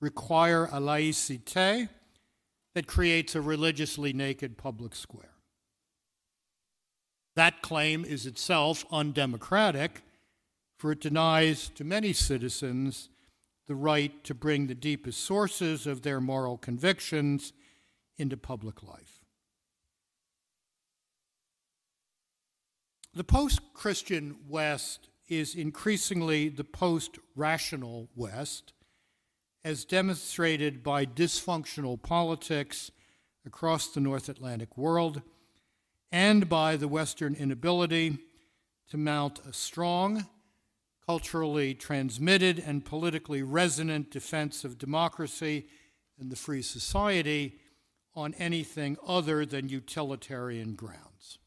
require a laïcité that creates a religiously naked public square. That claim is itself undemocratic for it denies to many citizens the right to bring the deepest sources of their moral convictions into public life. The post Christian West is increasingly the post rational West, as demonstrated by dysfunctional politics across the North Atlantic world and by the Western inability to mount a strong culturally transmitted and politically resonant defense of democracy and the free society on anything other than utilitarian grounds.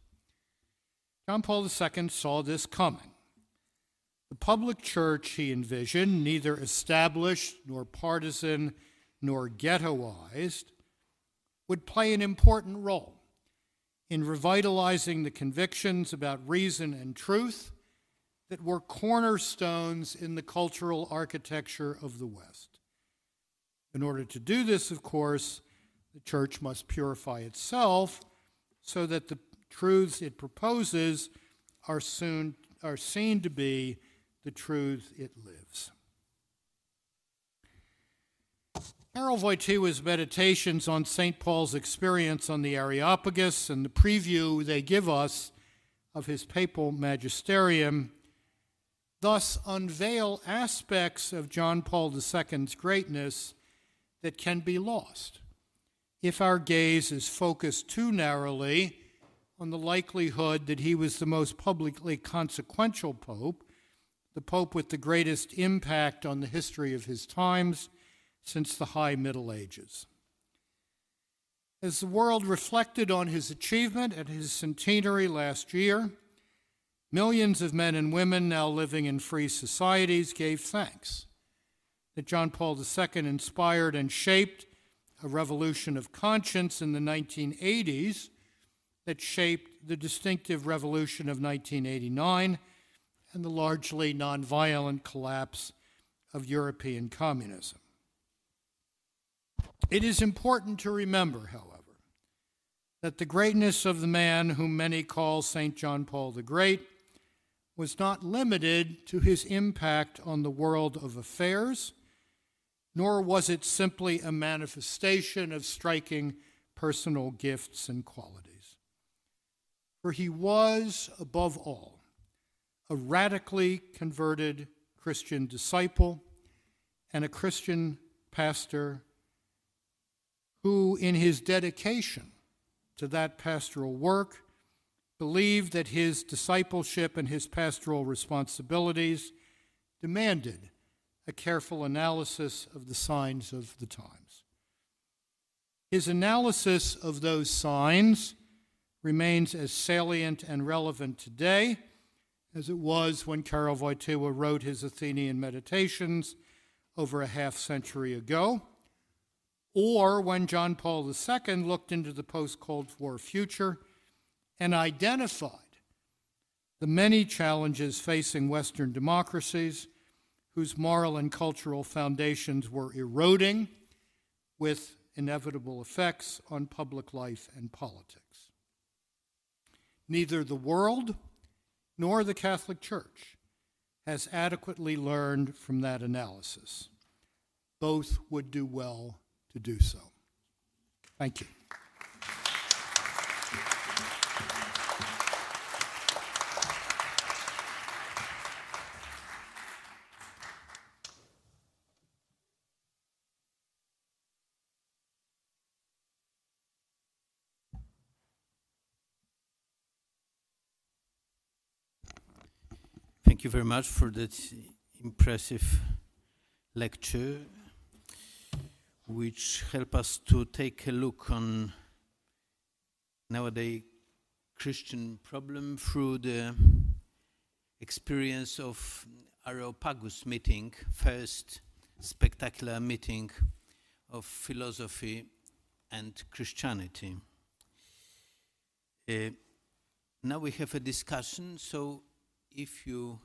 John Paul II saw this coming. The public church he envisioned, neither established nor partisan nor ghettoized, would play an important role in revitalizing the convictions about reason and truth that were cornerstones in the cultural architecture of the West. In order to do this, of course, the church must purify itself so that the truths it proposes are, soon, are seen to be the truths it lives. Karol Wojtyła's meditations on St. Paul's experience on the Areopagus and the preview they give us of his papal magisterium thus unveil aspects of John Paul II's greatness that can be lost if our gaze is focused too narrowly on the likelihood that he was the most publicly consequential pope, the pope with the greatest impact on the history of his times since the High Middle Ages. As the world reflected on his achievement at his centenary last year, Millions of men and women now living in free societies gave thanks that John Paul II inspired and shaped a revolution of conscience in the 1980s that shaped the distinctive revolution of 1989 and the largely nonviolent collapse of European communism. It is important to remember, however, that the greatness of the man whom many call St. John Paul the Great was not limited to his impact on the world of affairs, nor was it simply a manifestation of striking personal gifts and qualities. For he was, above all, a radically converted Christian disciple and a Christian pastor who, in his dedication to that pastoral work, believed that his discipleship and his pastoral responsibilities demanded a careful analysis of the signs of the times. His analysis of those signs remains as salient and relevant today as it was when Karol Wojtyła wrote his Athenian Meditations over a half century ago, or when John Paul II looked into the post Cold War future and identified the many challenges facing Western democracies whose moral and cultural foundations were eroding with inevitable effects on public life and politics. Neither the world nor the Catholic Church has adequately learned from that analysis. Both would do well to do so. Thank you. Thank you very much for that impressive lecture, which help us to take a look on nowadays Christian problem through the experience of Areopagus meeting, first spectacular meeting of philosophy and Christianity. Uh, now we have a discussion, so if you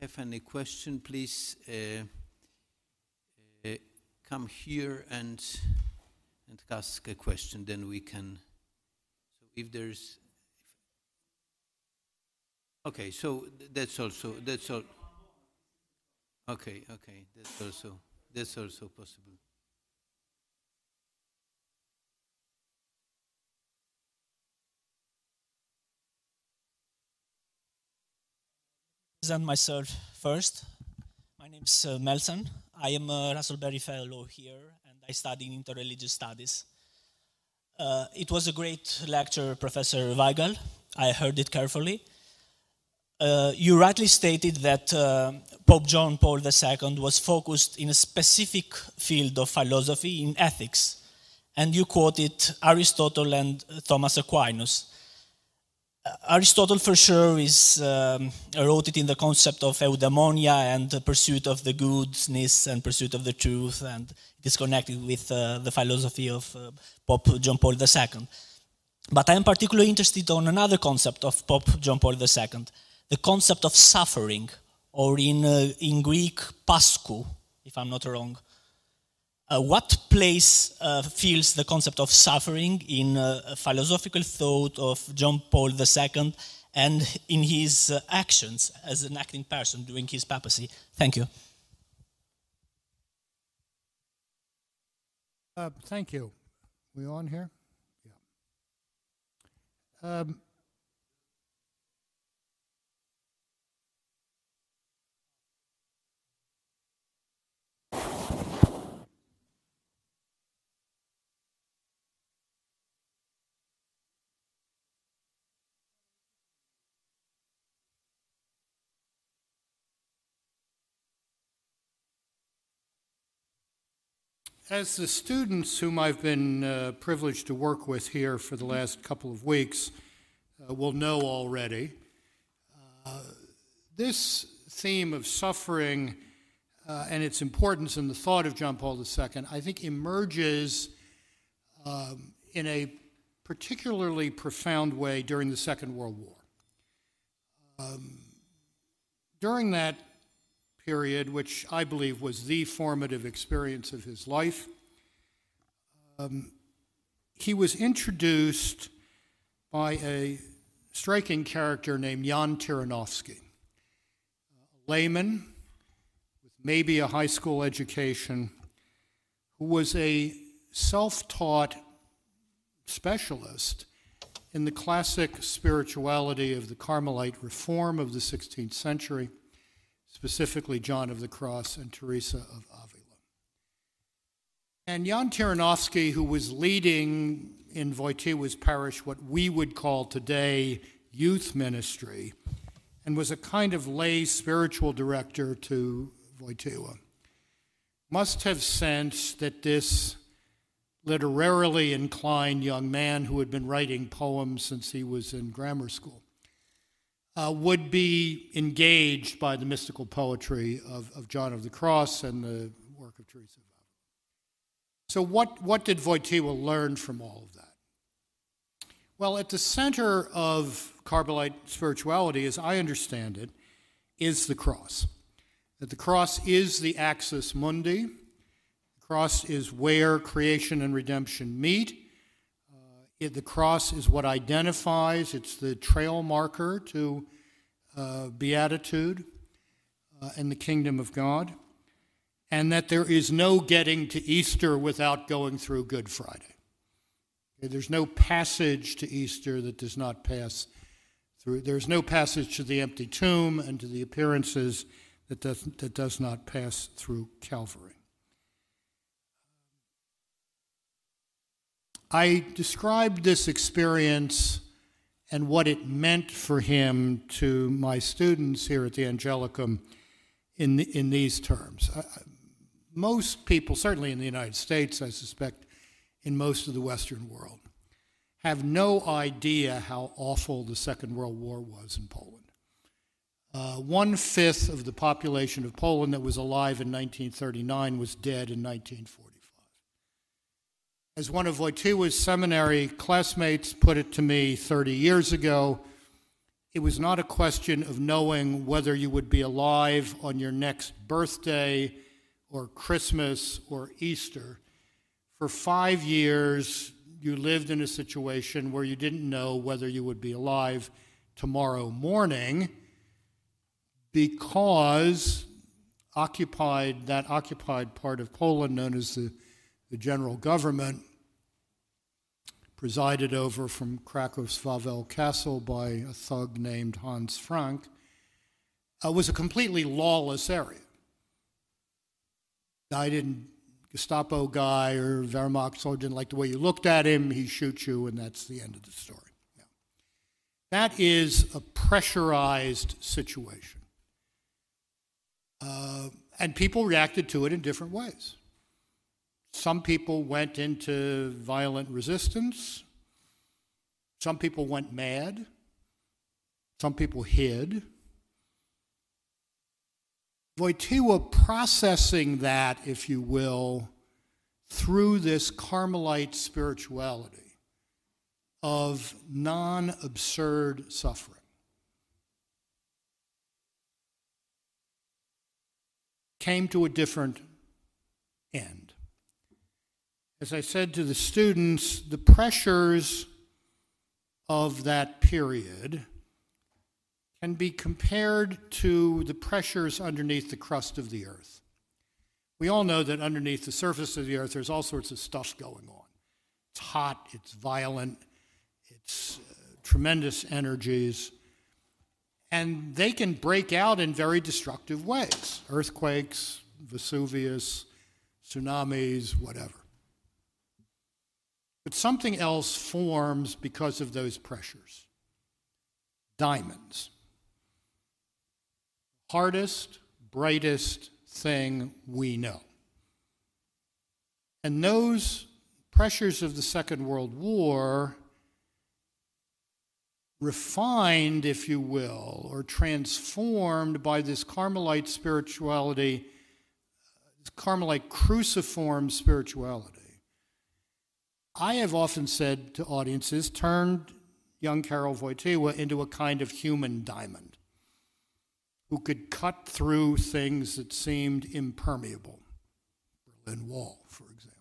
have any question, please uh, uh, come here and and ask a question. Then we can. So if there's. Okay, so that's also that's all. Okay, okay, that's also that's also possible. Present myself first. My name is uh, Melson. I am a Russell Berry Fellow here, and I study in interreligious studies. Uh, it was a great lecture, Professor Weigel. I heard it carefully. Uh, you rightly stated that uh, Pope John Paul II was focused in a specific field of philosophy, in ethics, and you quoted Aristotle and Thomas Aquinas. Aristotle, for sure, is um, rooted in the concept of eudaimonia and the pursuit of the goodness and pursuit of the truth, and it is connected with uh, the philosophy of uh, Pope John Paul II. But I am particularly interested on another concept of Pope John Paul II, the concept of suffering, or in, uh, in Greek, paskou, if I'm not wrong. Uh, what place uh, feels the concept of suffering in uh, philosophical thought of John Paul II and in his uh, actions as an acting person during his papacy? Thank you. Uh, thank you. We on here? Yeah. Um, As the students whom I've been uh, privileged to work with here for the last couple of weeks uh, will know already, uh, this theme of suffering uh, and its importance in the thought of John Paul II, I think, emerges um, in a particularly profound way during the Second World War. Um, during that period, which I believe was the formative experience of his life. Um, he was introduced by a striking character named Jan Tyranowski, a layman with maybe a high school education, who was a self taught specialist in the classic spirituality of the Carmelite reform of the 16th century specifically John of the Cross and Teresa of Avila. And Jan Tyranowski, who was leading in Wojtyła's parish what we would call today youth ministry, and was a kind of lay spiritual director to Wojtyła, must have sensed that this literarily inclined young man who had been writing poems since he was in grammar school uh, would be engaged by the mystical poetry of, of John of the Cross and the work of Teresa. So, what, what did Wojtyła learn from all of that? Well, at the center of Carmelite spirituality, as I understand it, is the cross. that the cross is the axis mundi. The cross is where creation and redemption meet. It, the cross is what identifies, it's the trail marker to uh, beatitude uh, and the kingdom of God. And that there is no getting to Easter without going through Good Friday. Okay, there's no passage to Easter that does not pass through. There's no passage to the empty tomb and to the appearances that does, that does not pass through Calvary. I described this experience and what it meant for him to my students here at the Angelicum in, in these terms. most people, certainly in the United States, I suspect in most of the Western world, have no idea how awful the Second World War was in Poland. Uh, one fifth of the population of Poland that was alive in 1939 was dead in 1945. As one of Wojtyła's seminary classmates put it to me 30 years ago, it was not a question of knowing whether you would be alive on your next birthday or Christmas or Easter. For five years, you lived in a situation where you didn't know whether you would be alive tomorrow morning because occupied that occupied part of Poland known as the, the general government presided over from Krakow's Wawel Castle by a thug named Hans Frank uh, was a completely lawless area. Guy didn't Gestapo guy or Wehrmacht soldier didn't like the way you looked at him, he shoots you, and that's the end of the story. Yeah. That is a pressurized situation. Uh, and people reacted to it in different ways. Some people went into violent resistance. Some people went mad. Some people hid. Wojtyła processing that, if you will, through this Carmelite spirituality of non absurd suffering. came to a different end. As I said to the students, the pressures of that period can be compared to the pressures underneath the crust of the earth. We all know that underneath the surface of the earth, there's all sorts of stuff going on. It's hot, it's violent, it's uh, tremendous energies and they can break out in very destructive ways earthquakes, Vesuvius, tsunamis, whatever. But something else forms because of those pressures diamonds. Hardest, brightest thing we know. And those pressures of the Second World War refined, if you will, or transformed by this Carmelite spirituality, this Carmelite cruciform spirituality. I have often said to audiences, turned young Karol Wojtyła into a kind of human diamond who could cut through things that seemed impermeable. Berlin Wall, for example.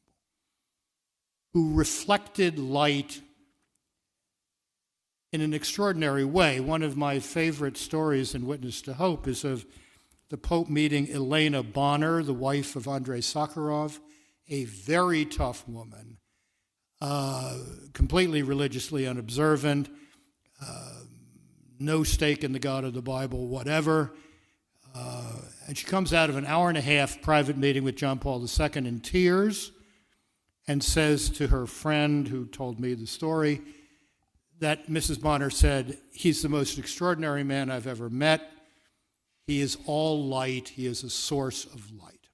Who reflected light in an extraordinary way. One of my favorite stories in Witness to Hope is of the Pope meeting Elena Bonner, the wife of Andrei Sakharov, a very tough woman, uh, completely religiously unobservant, uh, no stake in the God of the Bible, whatever. Uh, and she comes out of an hour and a half private meeting with John Paul II in tears and says to her friend who told me the story, that Mrs. Bonner said, He's the most extraordinary man I've ever met. He is all light, he is a source of light.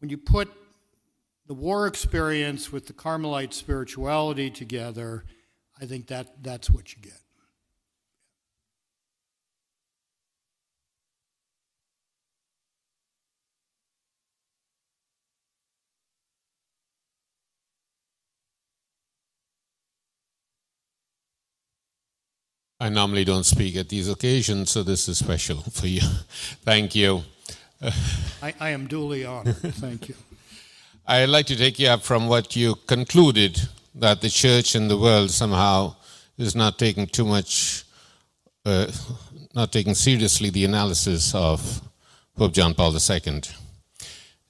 When you put the war experience with the Carmelite spirituality together, I think that, that's what you get. I normally don't speak at these occasions, so this is special for you. [LAUGHS] Thank you. I, I am duly honored. Thank you. [LAUGHS] I'd like to take you up from what you concluded that the church in the world somehow is not taking too much, uh, not taking seriously the analysis of Pope John Paul II.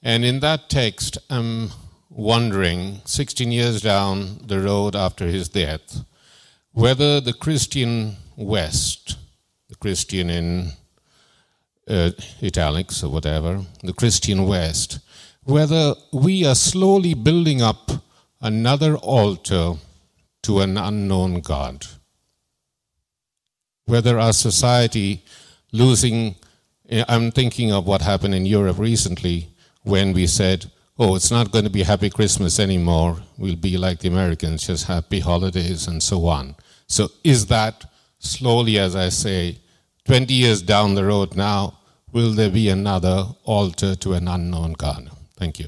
And in that text, I'm wondering, 16 years down the road after his death, whether the Christian West, the Christian in uh, italics or whatever, the Christian West, whether we are slowly building up another altar to an unknown God. Whether our society losing, I'm thinking of what happened in Europe recently when we said, oh, it's not going to be happy Christmas anymore. We'll be like the Americans, just happy holidays and so on. So is that slowly, as I say, 20 years down the road now, will there be another altar to an unknown God? Thank you.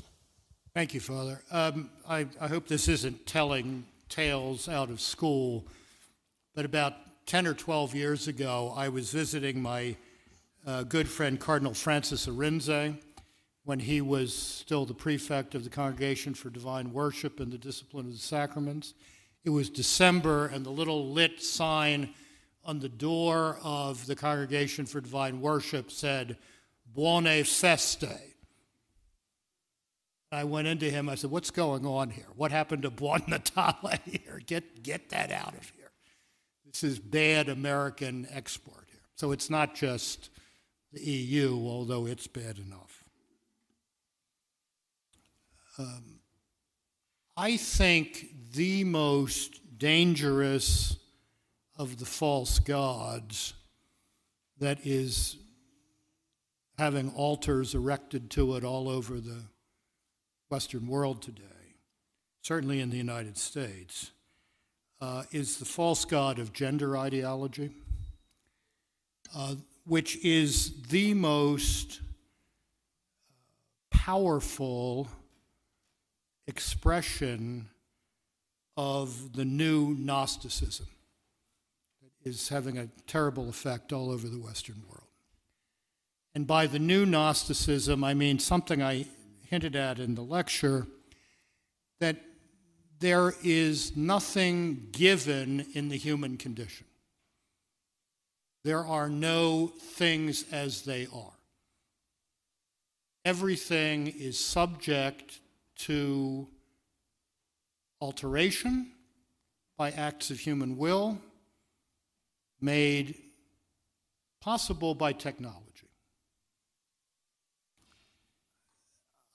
Thank you, Father. Um, I, I hope this isn't telling tales out of school, but about 10 or 12 years ago, I was visiting my uh, good friend Cardinal Francis Arinze when he was still the prefect of the Congregation for Divine Worship and the Discipline of the Sacraments. It was December, and the little lit sign on the door of the Congregation for Divine Worship said, Buone Feste. I went into him, I said, What's going on here? What happened to Buon [LAUGHS] Natale here? Get, get that out of here. This is bad American export here. So it's not just the EU, although it's bad enough. Um, I think the most dangerous of the false gods that is having altars erected to it all over the Western world today, certainly in the United States, uh, is the false god of gender ideology, uh, which is the most powerful expression of the new Gnosticism that is having a terrible effect all over the Western world. And by the new Gnosticism, I mean something I hinted at in the lecture that there is nothing given in the human condition. There are no things as they are. Everything is subject to alteration by acts of human will made possible by technology.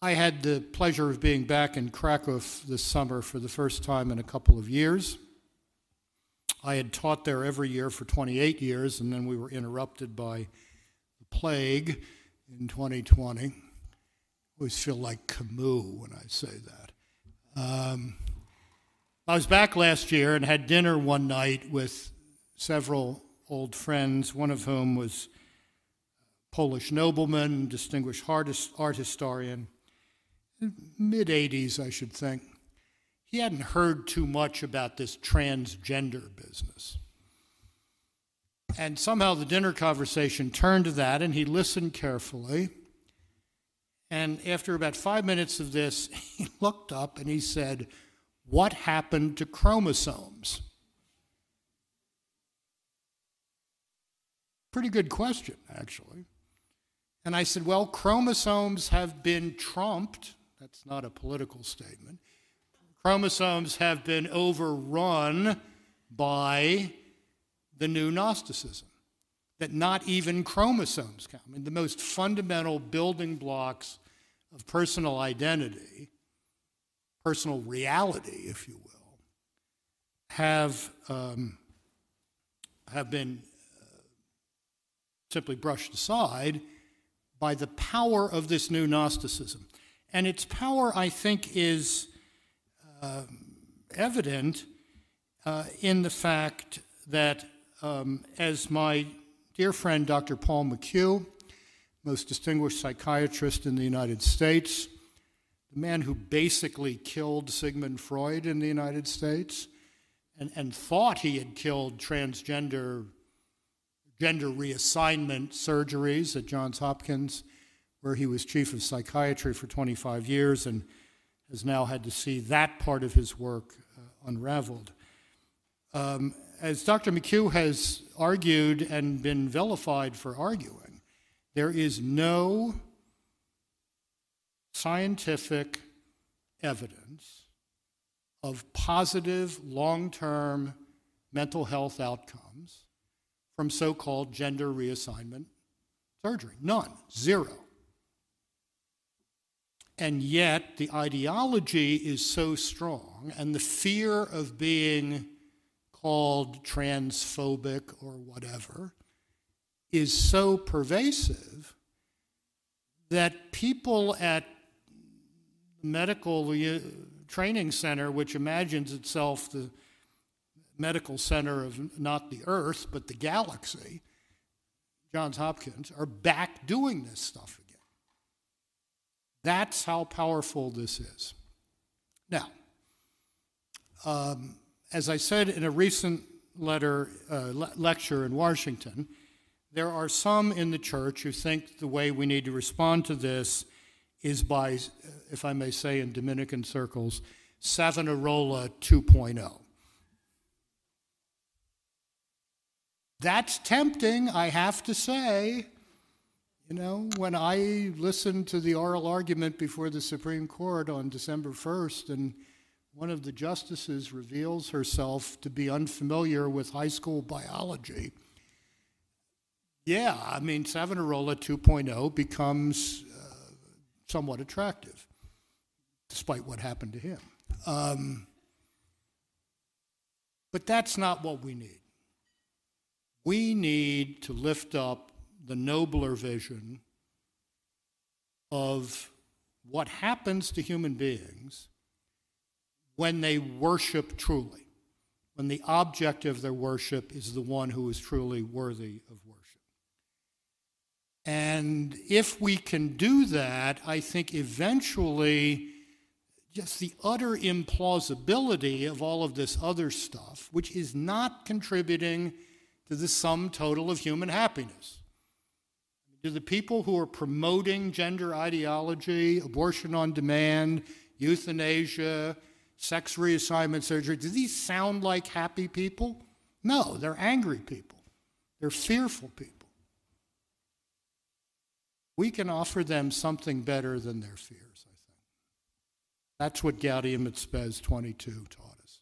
I had the pleasure of being back in Krakow this summer for the first time in a couple of years. I had taught there every year for 28 years, and then we were interrupted by the plague in 2020. I always feel like Camus when I say that. Um, I was back last year and had dinner one night with several old friends, one of whom was Polish nobleman, distinguished art historian mid 80s, I should think. He hadn't heard too much about this transgender business. And somehow the dinner conversation turned to that, and he listened carefully. And after about five minutes of this, [LAUGHS] he looked up and he said, What happened to chromosomes? Pretty good question, actually. And I said, Well, chromosomes have been trumped that's not a political statement. Chromosomes have been overrun by the new Gnosticism, that not even chromosomes count. I mean, the most fundamental building blocks of personal identity, personal reality, if you will, have, um, have been uh, simply brushed aside by the power of this new Gnosticism. And its power, I think, is uh, evident uh, in the fact that, um, as my dear friend Dr. Paul McHugh, most distinguished psychiatrist in the United States, the man who basically killed Sigmund Freud in the United States and, and thought he had killed transgender gender reassignment surgeries at Johns Hopkins, where he was chief of psychiatry for 25 years and has now had to see that part of his work uh, unraveled. Um, as Dr. McHugh has argued and been vilified for arguing, there is no scientific evidence of positive long term mental health outcomes from so called gender reassignment surgery. None, zero. And yet, the ideology is so strong, and the fear of being called transphobic or whatever is so pervasive that people at the medical uh, training center, which imagines itself the medical center of not the earth, but the galaxy, Johns Hopkins, are back doing this stuff again. That's how powerful this is. Now, um, as I said in a recent letter uh, le- lecture in Washington, there are some in the church who think the way we need to respond to this is by, if I may say in Dominican circles, Savonarola 2.0. That's tempting, I have to say. You know, when I listened to the oral argument before the Supreme Court on December 1st, and one of the justices reveals herself to be unfamiliar with high school biology, yeah, I mean, Savonarola 2.0 becomes uh, somewhat attractive, despite what happened to him. Um, but that's not what we need. We need to lift up the nobler vision of what happens to human beings when they worship truly, when the object of their worship is the one who is truly worthy of worship. And if we can do that, I think eventually just the utter implausibility of all of this other stuff, which is not contributing to the sum total of human happiness. Do the people who are promoting gender ideology, abortion on demand, euthanasia, sex reassignment surgery, do these sound like happy people? No, they're angry people. They're fearful people we can offer them something better than their fears, I think. That's what Gaudium et Spes 22 taught us.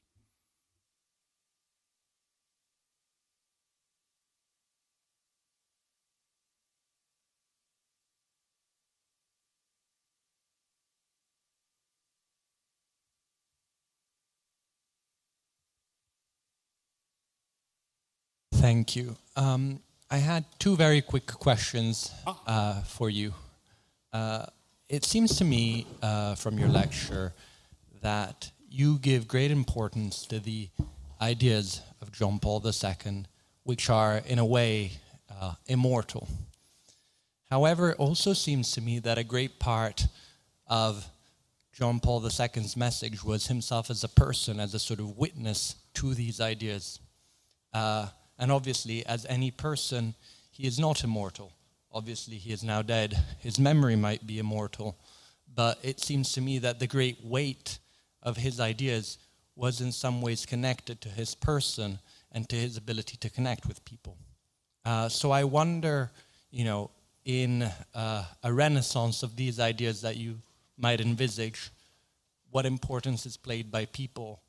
Thank you. Um, I had two very quick questions ah. uh, for you. Uh, it seems to me uh, from your lecture that you give great importance to the ideas of John Paul II, which are, in a way, uh, immortal. However, it also seems to me that a great part of John Paul II's message was himself as a person, as a sort of witness to these ideas. Uh, and obviously, as any person, he is not immortal. Obviously, he is now dead. His memory might be immortal. But it seems to me that the great weight of his ideas was in some ways connected to his person and to his ability to connect with people. Uh, so I wonder, you know, in uh, a renaissance of these ideas that you might envisage, what importance is played by people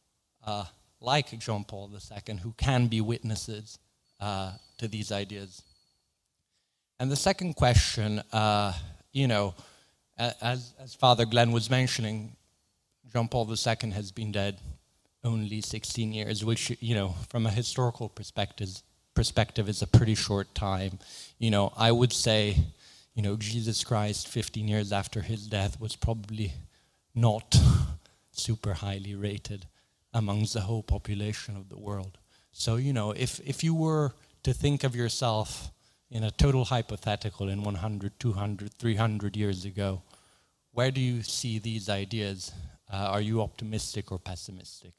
uh, like Jean Paul II, who can be witnesses uh, to these ideas. And the second question, uh, you know, as, as Father Glenn was mentioning, Jean Paul II has been dead only 16 years, which, you know, from a historical perspective, perspective is a pretty short time. You know, I would say, you know, Jesus Christ, 15 years after his death, was probably not [LAUGHS] super highly rated amongst the whole population of the world. So, you know, if, if you were to think of yourself in a total hypothetical in 100, 200, 300 years ago, where do you see these ideas? Uh, are you optimistic or pessimistic?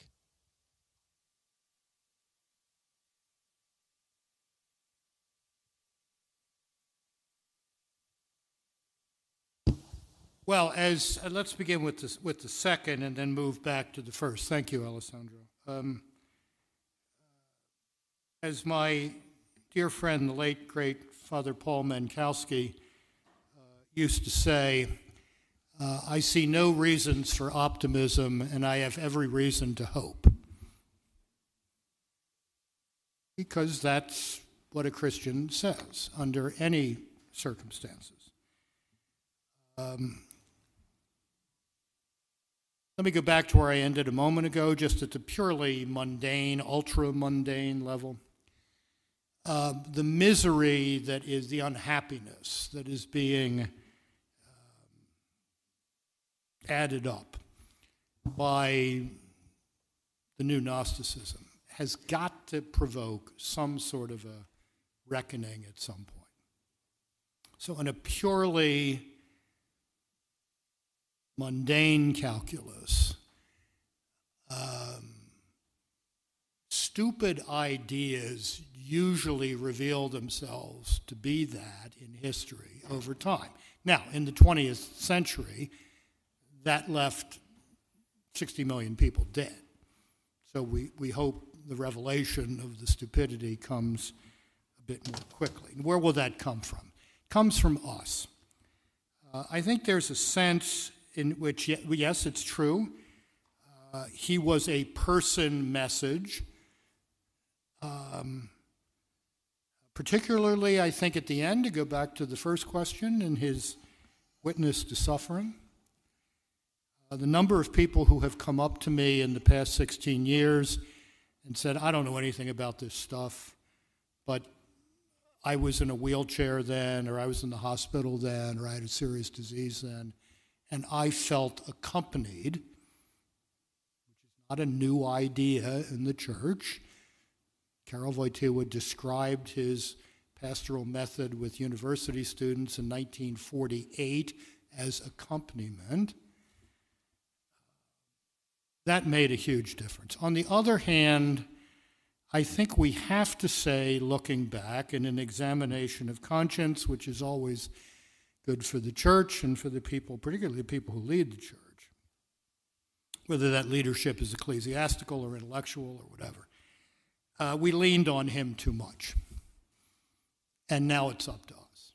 Well, as, uh, let's begin with the, with the second and then move back to the first. Thank you, Alessandro. Um, as my dear friend, the late, great Father Paul Mankowski uh, used to say, uh, I see no reasons for optimism, and I have every reason to hope. Because that's what a Christian says under any circumstances. Um, let me go back to where I ended a moment ago, just at the purely mundane, ultra mundane level. Uh, the misery that is the unhappiness that is being um, added up by the new Gnosticism has got to provoke some sort of a reckoning at some point. So, in a purely mundane calculus, um, stupid ideas usually reveal themselves to be that in history over time. Now, in the 20th century, that left 60 million people dead. So we, we hope the revelation of the stupidity comes a bit more quickly. Where will that come from? It comes from us. Uh, I think there's a sense in which, yes, it's true, uh, he was a person message. Um, particularly, I think, at the end, to go back to the first question in his witness to suffering. Uh, the number of people who have come up to me in the past 16 years and said, I don't know anything about this stuff, but I was in a wheelchair then, or I was in the hospital then, or I had a serious disease then, and I felt accompanied, which is not a new idea in the church. Karol Wojtyła described his pastoral method with university students in 1948 as accompaniment. That made a huge difference. On the other hand, I think we have to say, looking back in an examination of conscience, which is always good for the church and for the people, particularly the people who lead the church, whether that leadership is ecclesiastical or intellectual or whatever. Uh, we leaned on him too much. And now it's up to us.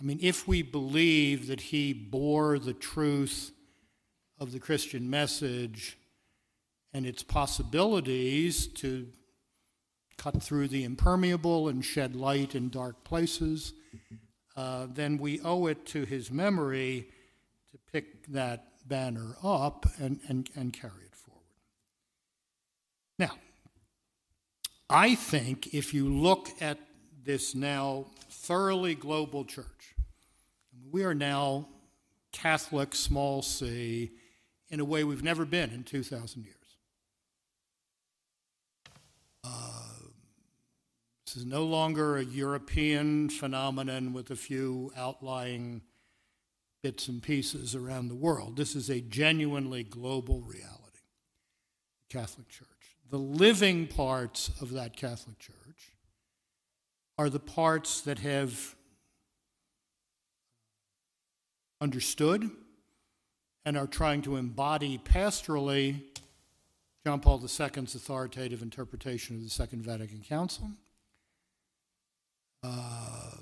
I mean, if we believe that he bore the truth of the Christian message and its possibilities to cut through the impermeable and shed light in dark places, uh, then we owe it to his memory to pick that banner up and, and, and carry it forward. Now, I think if you look at this now thoroughly global church, we are now Catholic, small c, in a way we've never been in 2,000 years. Uh, this is no longer a European phenomenon with a few outlying bits and pieces around the world. This is a genuinely global reality. The Catholic Church. The living parts of that Catholic Church are the parts that have understood and are trying to embody pastorally John Paul II's authoritative interpretation of the Second Vatican Council. Uh,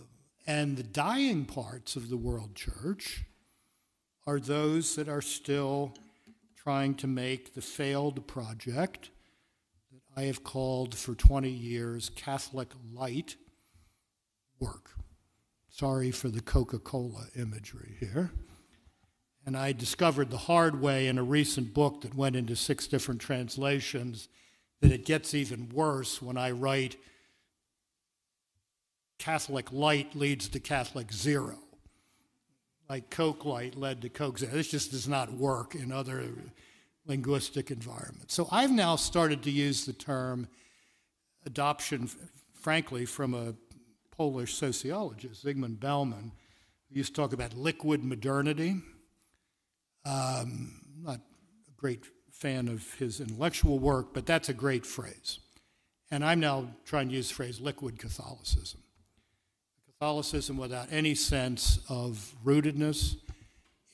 and the dying parts of the world church are those that are still trying to make the failed project that I have called for 20 years Catholic Light work. Sorry for the Coca Cola imagery here. And I discovered the hard way in a recent book that went into six different translations that it gets even worse when I write Catholic light leads to Catholic zero. Like Coke light led to Coke zero. This just does not work in other linguistic environments. So I've now started to use the term adoption, frankly, from a Polish sociologist, Zygmunt Bauman, who used to talk about liquid modernity. Um, not a great fan of his intellectual work, but that's a great phrase. And I'm now trying to use the phrase liquid Catholicism. Catholicism without any sense of rootedness,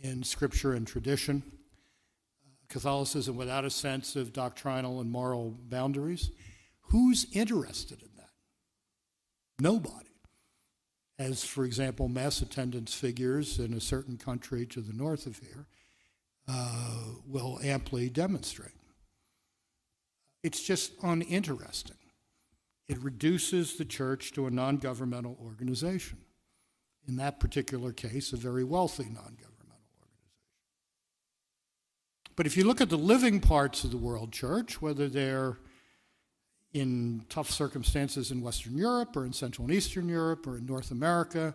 in scripture and tradition. Catholicism without a sense of doctrinal and moral boundaries. Who's interested in that? Nobody. As, for example, mass attendance figures in a certain country to the north of here uh, will amply demonstrate. It's just uninteresting. It reduces the church to a non governmental organization. In that particular case, a very wealthy non governmental organization. but if you look at the living parts of the world church, whether they're in tough circumstances in Western Europe or in Central and Eastern Europe or in North America,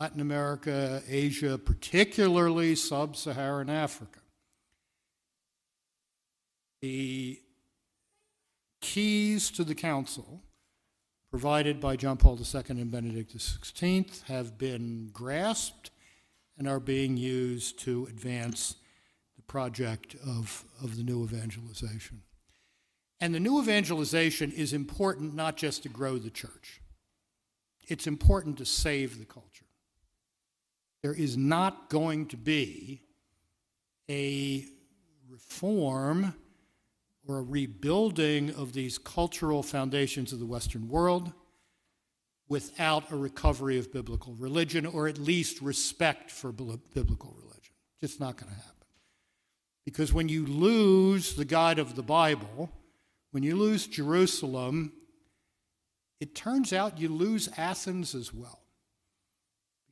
Latin America, Asia, particularly sub Saharan Africa, the keys to the council provided by John Paul II and Benedict XVI have been grasped and are being used to advance the project of, of the new evangelization. And the new evangelization is important not just to grow the church, it's important to save the culture. There is not going to be a reform or a rebuilding of these cultural foundations of the Western world without a recovery of biblical religion or at least respect for biblical religion. It's just not going to happen. Because when you lose the God of the Bible, when you lose Jerusalem, it turns out you lose Athens as well.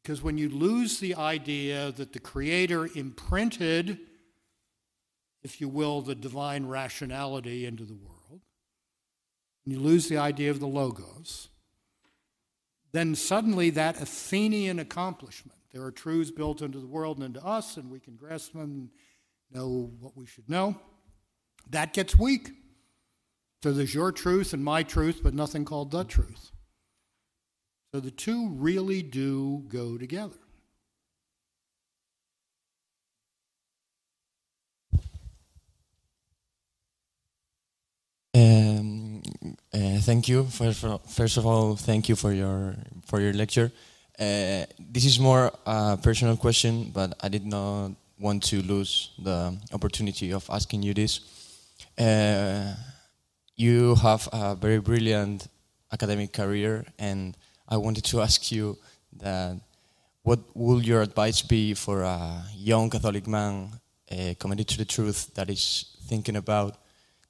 Because when you lose the idea that the Creator imprinted, if you will, the divine rationality into the world, and you lose the idea of the Logos, then suddenly that Athenian accomplishment, there are truths built into the world and into us, and we can grasp them and know what we should know. That gets weak. So there's your truth and my truth, but nothing called the truth. So the two really do go together. Um, uh, thank you. First of, all, first of all, thank you for your for your lecture. Uh, this is more a personal question, but I did not want to lose the opportunity of asking you this. Uh, you have a very brilliant academic career, and I wanted to ask you that what would your advice be for a young Catholic man uh, committed to the truth that is thinking about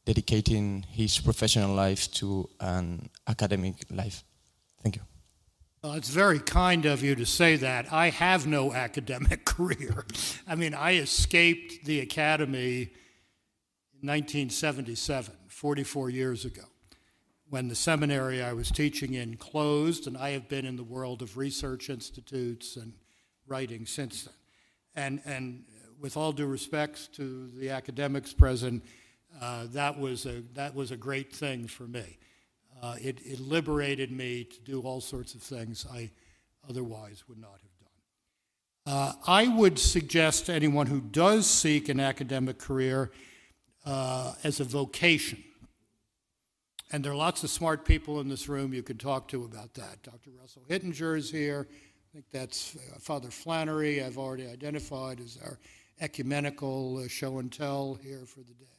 dedicating his professional life to an academic life? Thank you. Well, it's very kind of you to say that. I have no [LAUGHS] academic career. I mean, I escaped the academy in 1977, 44 years ago, when the seminary I was teaching in closed, and I have been in the world of research institutes and writing since then. And, and with all due respect to the academics present, uh, that, was a, that was a great thing for me. Uh, it, it liberated me to do all sorts of things I otherwise would not have done. Uh, I would suggest to anyone who does seek an academic career uh, as a vocation, and there are lots of smart people in this room you can talk to about that. Dr. Russell Hittinger is here. I think that's uh, Father Flannery, I've already identified as our ecumenical show and tell here for the day.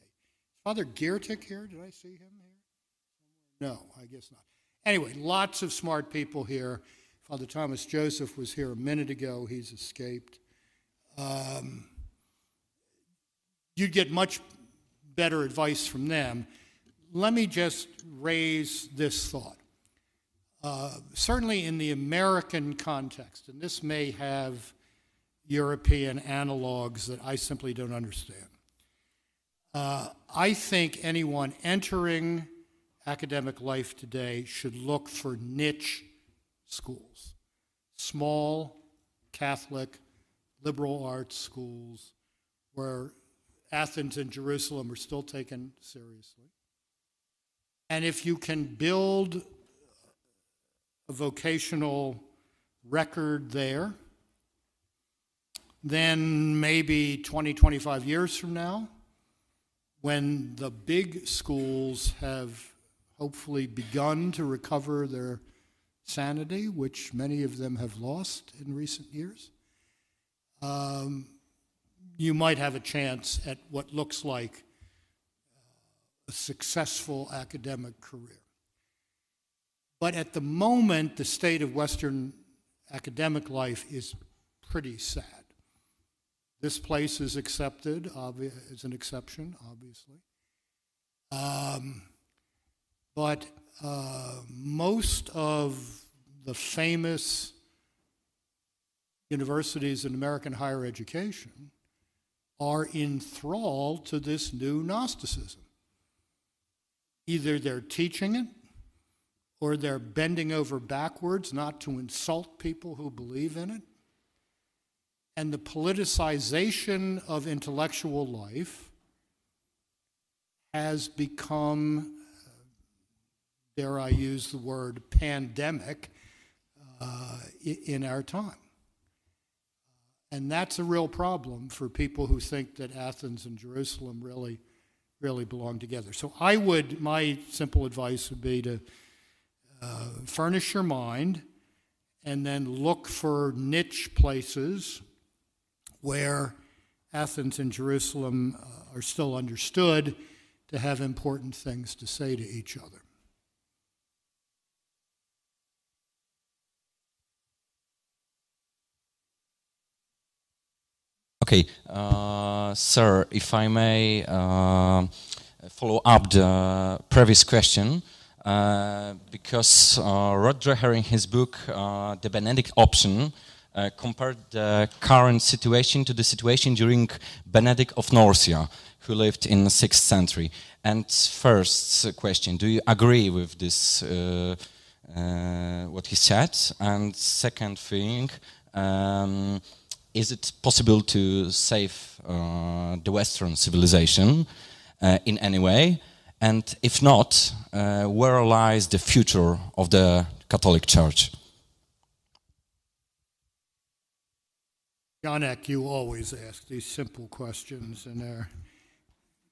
Father Giertych here? Did I see him here? No, I guess not. Anyway, lots of smart people here. Father Thomas Joseph was here a minute ago. He's escaped. Um, you'd get much better advice from them. Let me just raise this thought. Uh, certainly in the American context, and this may have European analogs that I simply don't understand. Uh, I think anyone entering academic life today should look for niche schools, small Catholic liberal arts schools where Athens and Jerusalem are still taken seriously. And if you can build a vocational record there, then maybe 20, 25 years from now, when the big schools have hopefully begun to recover their sanity, which many of them have lost in recent years. Um, you might have a chance at what looks like a successful academic career. But at the moment, the state of Western academic life is pretty sad. This place is accepted, obvi- is an exception, obviously. Um, but uh, most of the famous universities in American higher education are enthralled to this new Gnosticism. Either they're teaching it or they're bending over backwards not to insult people who believe in it. And the politicization of intellectual life has become, dare I use the word, pandemic uh, in our time. And that's a real problem for people who think that Athens and Jerusalem really, really belong together. So I would, my simple advice would be to uh, furnish your mind and then look for niche places where Athens and Jerusalem uh, are still understood to have important things to say to each other. Okay, uh, sir, if I may uh, follow up the previous question, uh, because uh, Dreher in his book, uh, The Benedict Option, uh, compared the current situation to the situation during Benedict of Nursia, who lived in the 6th century. And first question, do you agree with this, uh, uh, what he said? And second thing, um, is it possible to save uh, the Western civilization uh, in any way? And if not, uh, where lies the future of the Catholic Church? Janek, you always ask these simple questions in our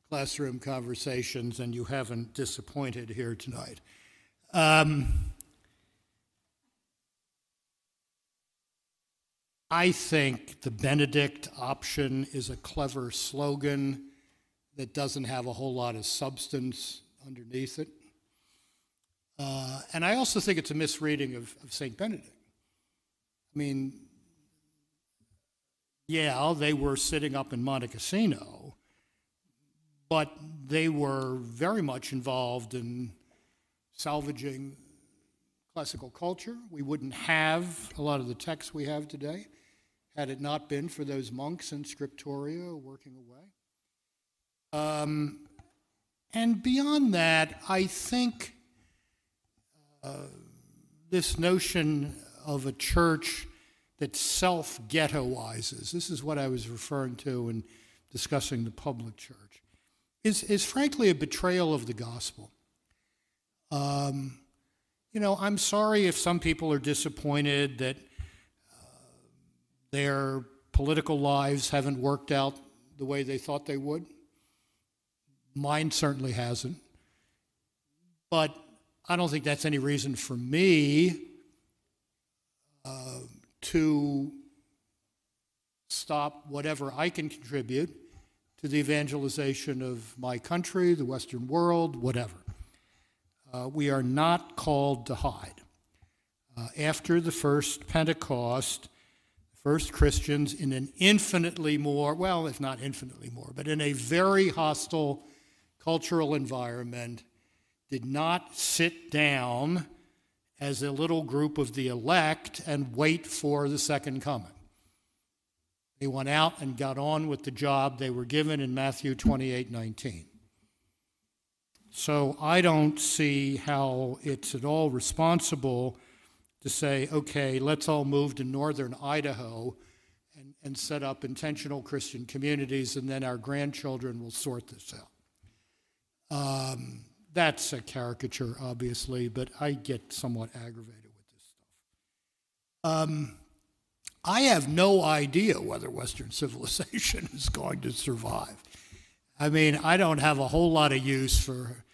classroom conversations, and you haven't disappointed here tonight. Um, I think the Benedict option is a clever slogan that doesn't have a whole lot of substance underneath it. Uh, and I also think it's a misreading of, of St. Benedict. I mean, yeah, they were sitting up in Monte Cassino, but they were very much involved in salvaging classical culture. We wouldn't have a lot of the texts we have today had it not been for those monks in Scriptoria working away. Um, and beyond that, I think uh, this notion of a church that self ghettoizes, this is what I was referring to in discussing the public church, is, is frankly a betrayal of the gospel. Um, you know, I'm sorry if some people are disappointed that their political lives haven't worked out the way they thought they would. Mine certainly hasn't. But I don't think that's any reason for me uh, to stop whatever I can contribute to the evangelization of my country, the Western world, whatever. Uh, we are not called to hide. Uh, after the first Pentecost, first Christians in an infinitely more, well, if not infinitely more, but in a very hostile cultural environment, did not sit down as a little group of the elect and wait for the second coming. They went out and got on with the job they were given in Matthew 28 19. So I don't see how it's at all responsible to say, okay, let's all move to northern Idaho and, and set up intentional Christian communities, and then our grandchildren will sort this out. Um, that's a caricature, obviously, but I get somewhat aggravated with this stuff. Um, I have no idea whether Western [LAUGHS] civilization is going to survive. I mean, I don't have a whole lot of use for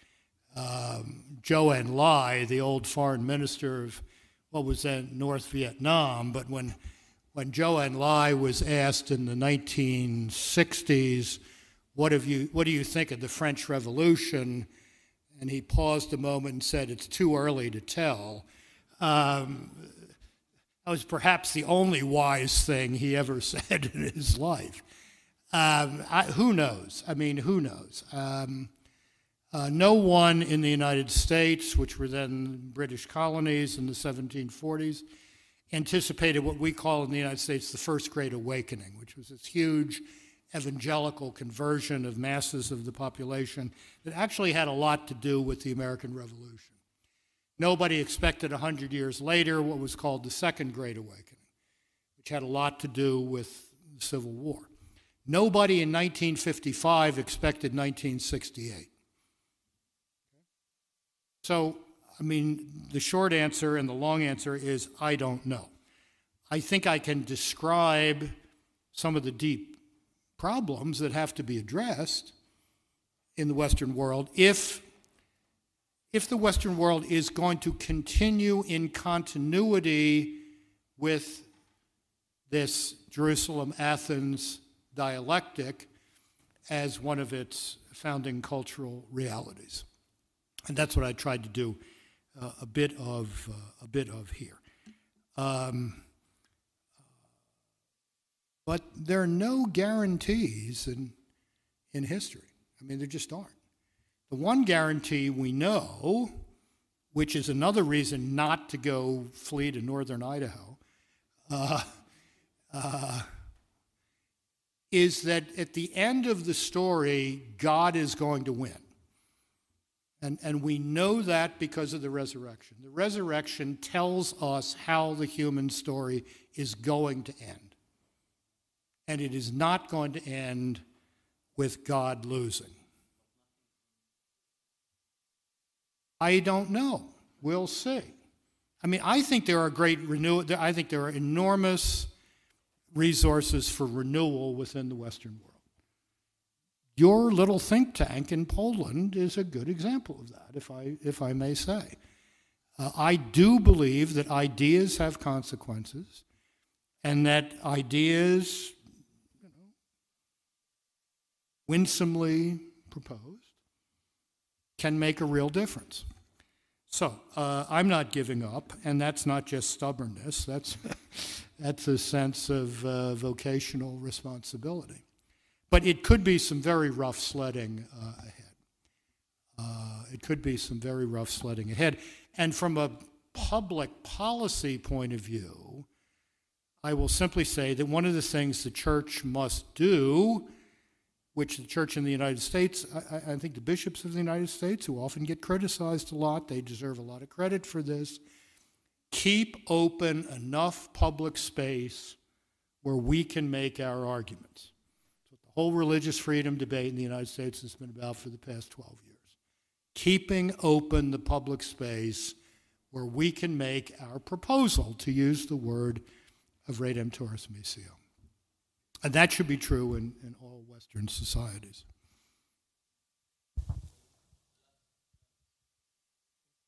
um, Zhou Enlai, the old foreign minister of what was then North Vietnam, but when, when Zhou Enlai was asked in the 1960s, what, have you, what do you think of the French Revolution? And he paused a moment and said, It's too early to tell. Um, that was perhaps the only wise thing he ever [LAUGHS] said in his life. Um, I, who knows? I mean, who knows? Um, uh, no one in the United States, which were then British colonies in the 1740s, anticipated what we call in the United States the First Great Awakening, which was this huge evangelical conversion of masses of the population that actually had a lot to do with the American Revolution. Nobody expected 100 years later what was called the Second Great Awakening, which had a lot to do with the Civil War. Nobody in 1955 expected 1968. So, I mean, the short answer and the long answer is I don't know. I think I can describe some of the deep problems that have to be addressed in the Western world if, if the Western world is going to continue in continuity with this Jerusalem Athens dialectic as one of its founding cultural realities. And that's what I tried to do uh, a bit of uh, a bit of here. Um, but there are no guarantees in, in history. I mean, there just aren't. The one guarantee we know, which is another reason not to go flee to northern Idaho, uh, uh, is that at the end of the story, God is going to win. And, and we know that because of the resurrection. The resurrection tells us how the human story is going to end and it is not going to end with God losing. I don't know. We'll see. I mean, I think there are great renewal. I think there are enormous resources for renewal within the Western world. Your little think tank in Poland is a good example of that, if I, if I may say. Uh, I do believe that ideas have consequences and that ideas winsomely proposed can make a real difference. So uh, I'm not giving up, and that's not just stubbornness, that's, [LAUGHS] that's a sense of uh, vocational responsibility. But it could be some very rough sledding uh, ahead. Uh, it could be some very rough sledding ahead. And from a public policy point of view, I will simply say that one of the things the church must do which the church in the United States, I, I, think the bishops of the United States, who often get criticized a lot, they deserve a lot of credit for this, keep open enough public space where we can make our arguments. what the whole religious freedom debate in the United States has been about for the past 12 years. Keeping open the public space where we can make our proposal, to use the word of Redemptoris Missio. And that should be true in, in all Western societies.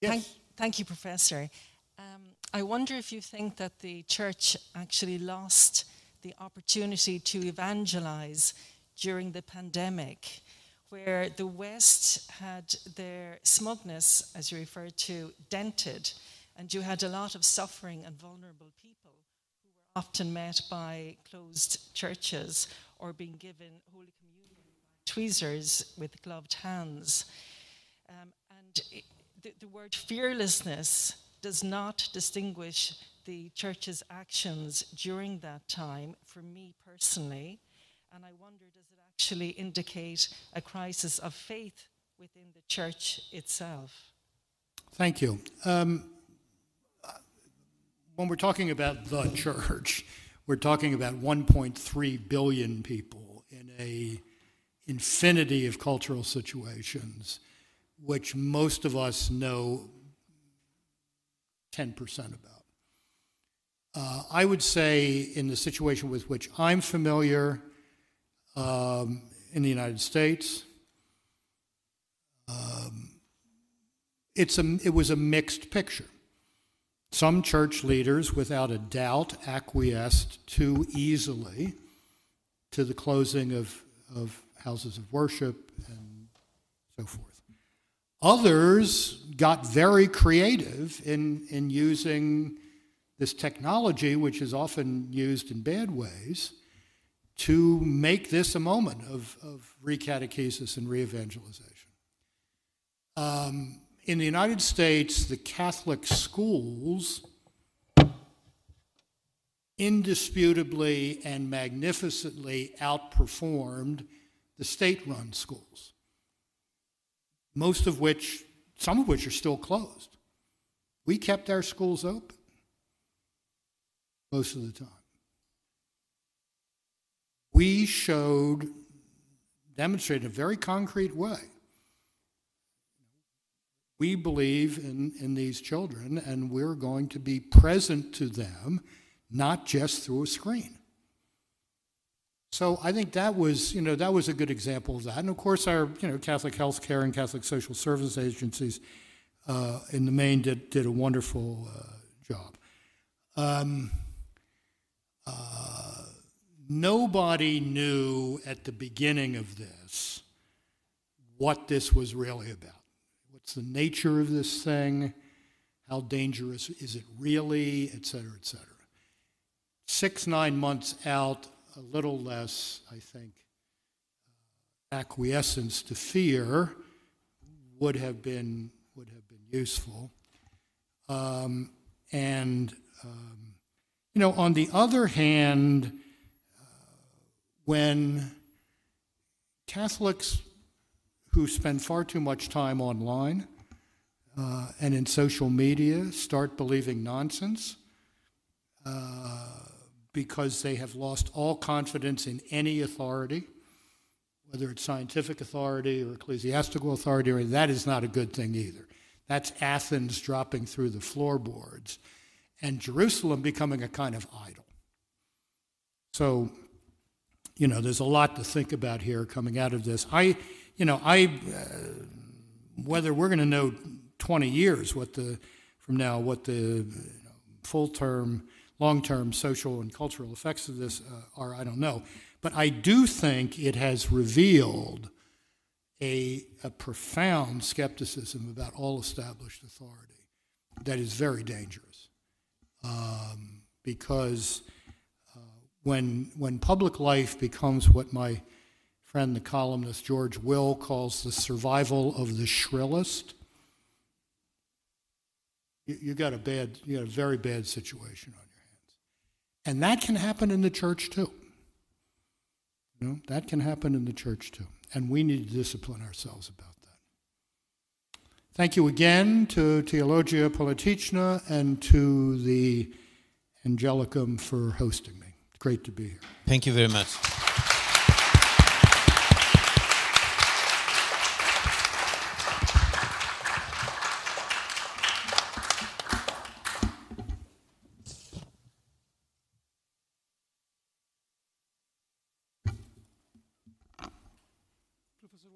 Yes. Thank, thank you, Professor. Um, I wonder if you think that the church actually lost the opportunity to evangelize during the pandemic, where the West had their smugness, as you referred to, dented, and you had a lot of suffering and vulnerable people often met by closed churches or being given Holy Communion tweezers with gloved hands. Um, and it, the, the word fearlessness does not distinguish the church's actions during that time for me personally. And I wonder, does it actually indicate a crisis of faith within the church itself? Thank you. Um, when we're talking about the church, we're talking about 1.3 billion people in a infinity of cultural situations, which most of us know 10% about. Uh, I would say, in the situation with which I'm familiar um, in the United States, um, it's a, it was a mixed picture. Some church leaders, without a doubt, acquiesced too easily to the closing of, of houses of worship and so forth. Others got very creative in, in using this technology, which is often used in bad ways, to make this a moment of, of recatechesis and re-evangelization. Um, in the United States, the Catholic schools indisputably and magnificently outperformed the state run schools, most of which, some of which are still closed. We kept our schools open most of the time. We showed, demonstrated in a very concrete way. We believe in, in these children, and we're going to be present to them, not just through a screen. So I think that was, you know, that was a good example of that. And of course, our, you know, Catholic health care and Catholic social service agencies uh, in the main did, did a wonderful uh, job. Um, uh, nobody knew at the beginning of this what this was really about. The nature of this thing? How dangerous is it really? Et cetera, et cetera. Six, nine months out, a little less, I think, uh, acquiescence to fear would have been would have been useful. Um, and um, you know, on the other hand, uh, when Catholics who spend far too much time online uh, and in social media start believing nonsense uh, because they have lost all confidence in any authority, whether it's scientific authority or ecclesiastical authority, or that is not a good thing either. That's Athens dropping through the floorboards and Jerusalem becoming a kind of idol. So, you know, there's a lot to think about here coming out of this. I, you know, I, uh, whether we're going to know 20 years what the, from now, what the you know, full term, long term social and cultural effects of this uh, are, I don't know. But I do think it has revealed a, a profound skepticism about all established authority that is very dangerous um, because uh, when, when public life becomes what my friend, the columnist George Will, calls the survival of the shrillest, you, you got a bad, you got a very bad situation on your hands. And that can happen in the church too. You know, that can happen in the church too. And we need to discipline ourselves about that. Thank you again to Teologia Polityczna and to the Angelicum for hosting me. It's great to be here. Thank you very much.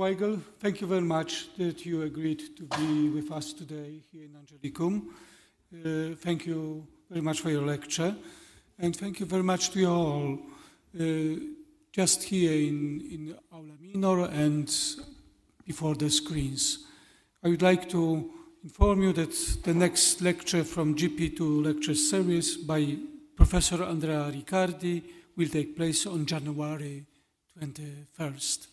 Weigel, thank you very much that you agreed to be with us today here in Angelicum. Uh, thank you very much for your lecture, and thank you very much to you all, uh, just here in, in Aula Minor and before the screens. I would like to inform you that the next lecture from JP2 lecture series by Professor Andrea Riccardi will take place on January 21st.